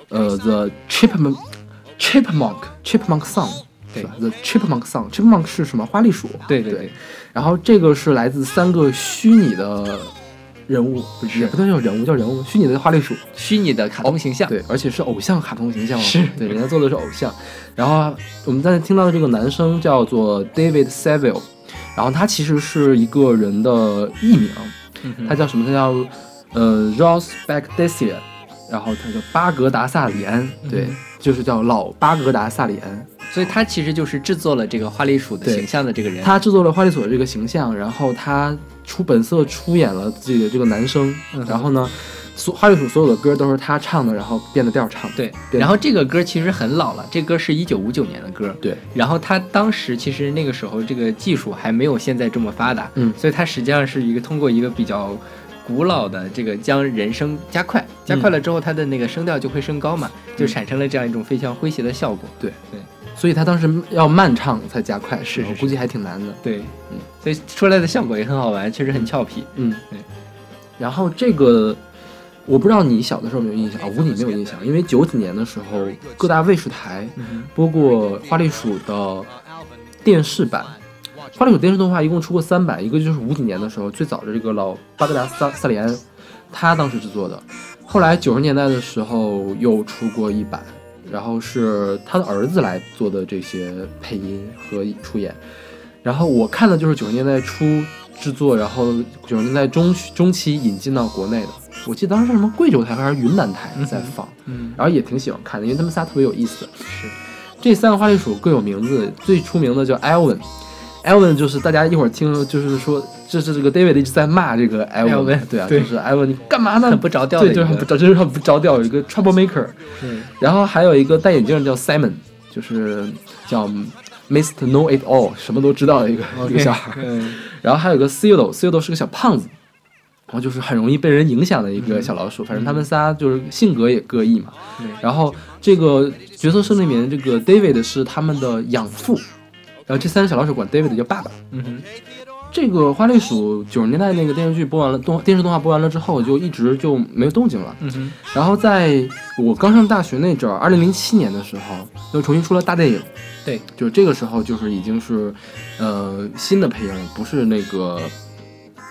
Speaker 2: 呃 The Chipmunk Chipmunk Chipmunk Song，
Speaker 1: 对
Speaker 2: 吧？The Chipmunk Song Chipmunk 是什么？花栗鼠。对
Speaker 1: 对对对，
Speaker 2: 然后这个是来自三个虚拟的人物，不是不对，叫人物，叫人物，虚拟的花栗鼠。
Speaker 1: 虚拟的卡通形象，
Speaker 2: 对，而且是偶像卡通形象哦，
Speaker 1: 是
Speaker 2: 对，人家做的是偶像。然后我们在听到的这个男生叫做 David Seville，然后他其实是一个人的艺名，
Speaker 1: 嗯
Speaker 2: 他叫什么？他叫呃 Ross Bagdasia，然后他叫巴格达萨里安，对，
Speaker 1: 嗯
Speaker 2: 就是叫老巴格达萨里安。
Speaker 1: 所以他其实就是制作了这个花栗鼠的形象的这个人。
Speaker 2: 他制作了花栗鼠的这个形象，然后他出本色出演了自己的这个男生，
Speaker 1: 嗯
Speaker 2: 然后呢，所花栗鼠所有的歌都是他唱的，然后变的调唱的。
Speaker 1: 对，然后这个歌其实很老了，这歌是一九五九年的歌。
Speaker 2: 对，
Speaker 1: 然后他当时其实那个时候这个技术还没有现在这么发达，
Speaker 2: 嗯
Speaker 1: 所以他实际上是一个通过一个比较古老的这个将人声加快，加快了之后它的那个声调就会升高嘛，就产生了这样一种非常诙谐的效果。
Speaker 2: 对对，所以他当时要慢唱才加快，
Speaker 1: 是是
Speaker 2: 我估计还挺难的。
Speaker 1: 对，
Speaker 2: 嗯，
Speaker 1: 所以出来的效果也很好玩，确实很俏皮。
Speaker 2: 嗯，
Speaker 1: 对。
Speaker 2: 然后这个我不知道你小的时候有没有印象啊？我估计你没有印象，因为九几年的时候各大卫视台
Speaker 1: 嗯
Speaker 2: 播过花栗鼠的电视版。花栗鼠电视动画一共出过三版，一个就是五几年的时候最早的这个老巴格达萨萨里安，他当时制作的。后来九十年代的时候又出过一版，然后是他的儿子来做的这些配音和出演。然后我看的就是九十年代初制作，然后九十年代中中期引进到国内的。我记得当时是什么贵州台还是云南台在放，
Speaker 1: 嗯，
Speaker 2: 然后也挺喜欢看的，因为他们仨特别有意思。
Speaker 1: 是
Speaker 2: 这三个花栗鼠各有名字，最出名的叫 Elvin。Elvin 就是大家一会儿听，就是说这是这个 David 一直在骂这个
Speaker 1: Elvin，Elvin，
Speaker 2: 对啊，
Speaker 1: 对
Speaker 2: 就是 Elvin 你干嘛呢？
Speaker 1: 很不着调的
Speaker 2: 对，就是很不着，就是很不着调，有一个 trouble maker。
Speaker 1: 嗯
Speaker 2: 然后还有一个戴眼镜叫 Simon，就是叫 Mr. Know It All，什么都知道的一个一个小孩。
Speaker 1: 嗯
Speaker 2: 然后还有一个 Cilo，Cilo 是个小胖子，然后就是很容易被人影响的一个小老鼠。反正他们仨就是性格也各异嘛。
Speaker 1: 对
Speaker 2: 然后这个角色设定里面，这个 David 是他们的养父，然后这三只小老鼠管 David 叫爸爸。
Speaker 1: 嗯哼，
Speaker 2: 这个花栗鼠九十年代那个电视剧播完了，动电视动画播完了之后，就一直就没有动静了。
Speaker 1: 嗯哼，
Speaker 2: 然后在我刚上大学那阵儿，二零零七年的时候，又重新出了大电影。
Speaker 1: 对，
Speaker 2: 就是这个时候，就是已经是，呃，新的配音了，不是那个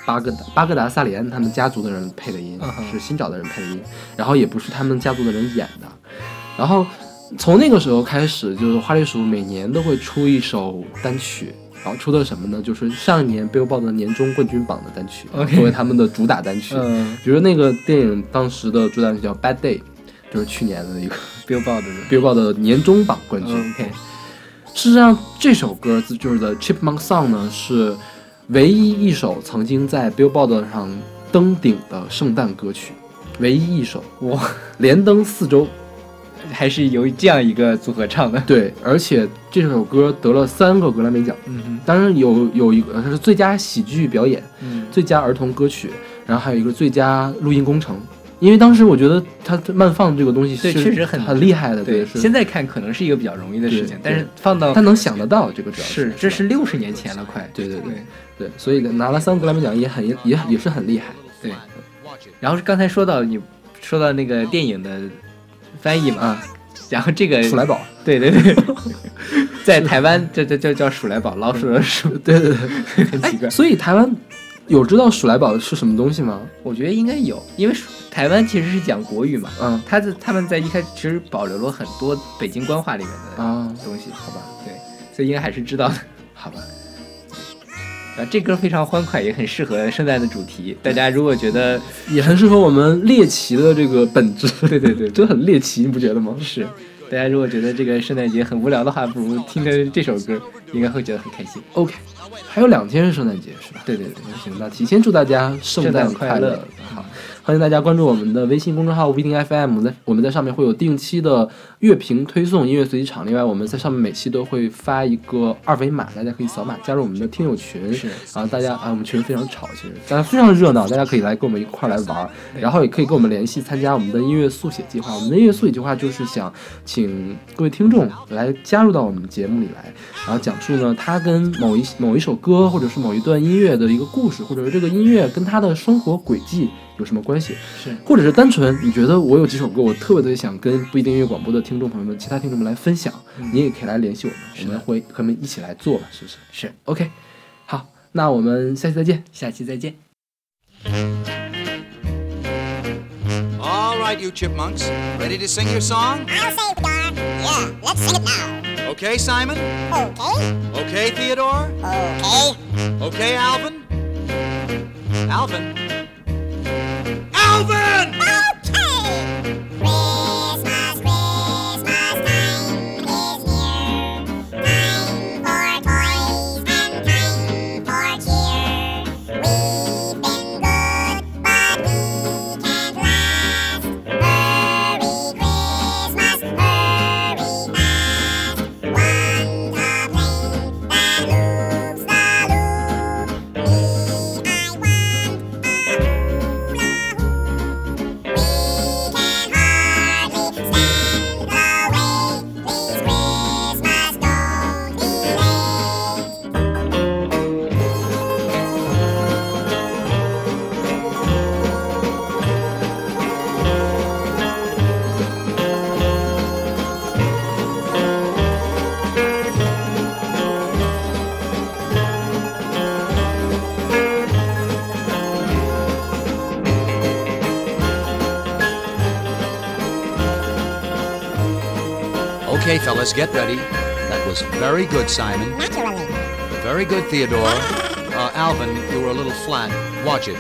Speaker 2: 巴格达巴格达萨里安他们家族的人配的音，是新找的人配的音，然后也不是他们家族的人演的。然后从那个时候开始，就是花栗鼠每年都会出一首单曲。然后出的什么呢？就是上一年 Billboard 的年终冠军榜的单曲作为他们的主打单曲。
Speaker 1: 嗯
Speaker 2: 比如那个电影当时的主打曲叫《Bad Day》，就是去年的一个，
Speaker 1: Billboard 的
Speaker 2: Billboard 的年终榜冠军。
Speaker 1: OK，
Speaker 2: 事实上，这首歌就是的《Chipmunk Song》呢，是唯一一首曾经在 Billboard 上登顶的圣诞歌曲，唯一一首，
Speaker 1: 哇，
Speaker 2: 连登四周。
Speaker 1: 还是由这样一个组合唱的。
Speaker 2: 对，而且这首歌得了三个格莱美奖，
Speaker 1: 嗯哼，
Speaker 2: 当然有有一个是最佳喜剧表演、
Speaker 1: 嗯，
Speaker 2: 最佳儿童歌曲，然后还有一个最佳录音工程。因为当时我觉得他慢放这个东西
Speaker 1: 对
Speaker 2: 是
Speaker 1: 确实很
Speaker 2: 很厉害的，
Speaker 1: 对，
Speaker 2: 是
Speaker 1: 现在看可能是一个比较容易的事情，但是放到
Speaker 2: 他能想得到这个主要
Speaker 1: 是这是六十年前了，快。
Speaker 2: 对对对
Speaker 1: 对
Speaker 2: 对，所以拿了三个格莱美奖也很也也也是很厉害。
Speaker 1: 对。然后刚才说到你说到那个电影的翻译嘛，
Speaker 2: 啊，
Speaker 1: 然后这个
Speaker 2: 鼠来宝，
Speaker 1: 对对对，在台湾这这叫叫鼠来宝，老鼠的鼠，
Speaker 2: 对对对，
Speaker 1: 很奇怪。
Speaker 2: 所以台湾有知道鼠来宝是什么东西吗？
Speaker 1: 我觉得应该有，因为鼠台湾其实是讲国语嘛，
Speaker 2: 嗯
Speaker 1: 他在他们在一开始其实保留了很多北京官话里面的
Speaker 2: 啊，
Speaker 1: 东西，好吧？对，所以应该还是知道的。
Speaker 2: 好吧，
Speaker 1: 啊，这歌非常欢快，也很适合圣诞的主题。大家如果觉得
Speaker 2: 也很适合我们猎奇的这个本质。
Speaker 1: 对对对
Speaker 2: 真的很猎奇，你不觉得吗？
Speaker 1: 是，大家如果觉得这个圣诞节很无聊的话，不如听着这首歌，应该会觉得很开心。
Speaker 2: OK，还有两天是圣诞节是吧？
Speaker 1: 对对对，
Speaker 2: 行，那提前祝大家圣诞
Speaker 1: 快乐
Speaker 2: 乐。好，欢迎大家关注我们的微信公众号 v 听 FM，在我们在上面会有定期的乐评推送、音乐随机场。另外，我们在上面每期都会发一个二维码，大家可以扫码加入我们的听友群。
Speaker 1: 是
Speaker 2: 啊大家啊，我们群非常吵，其实大家非常热闹，大家可以来跟我们一块儿来玩儿，然后也可以跟我们联系参加我们的音乐速写计划。我们的音乐速写计划就是想请各位听众来加入到我们节目里来，然后讲述呢他跟某一某一首歌或者是某一段音乐的一个故事，或者是这个音乐跟他的生活轨迹有什么关系，
Speaker 1: 是
Speaker 2: 或者是单纯你觉得我有几首歌我特别特别想跟不一定音乐广播的听众朋友们、其他听众们来分享，你也可以来联系我们，我们会和你们一起来做，是不是？
Speaker 1: 是
Speaker 2: ，OK，好，那我们下期再见。
Speaker 1: 下期再见。
Speaker 10: All right, you chipmunks. Ready to sing your song?
Speaker 11: I'll say, Fedora. Yeah, let's sing it now.
Speaker 10: Okay, Simon?
Speaker 11: Okay,
Speaker 10: Okay, Theodore?
Speaker 11: okay.
Speaker 10: Okay, Alvin? Alvin? moving! Get ready. That was very good, Simon.
Speaker 11: Naturally.
Speaker 10: Very good, Theodore. Uh, Alvin, you were a little flat. Watch it,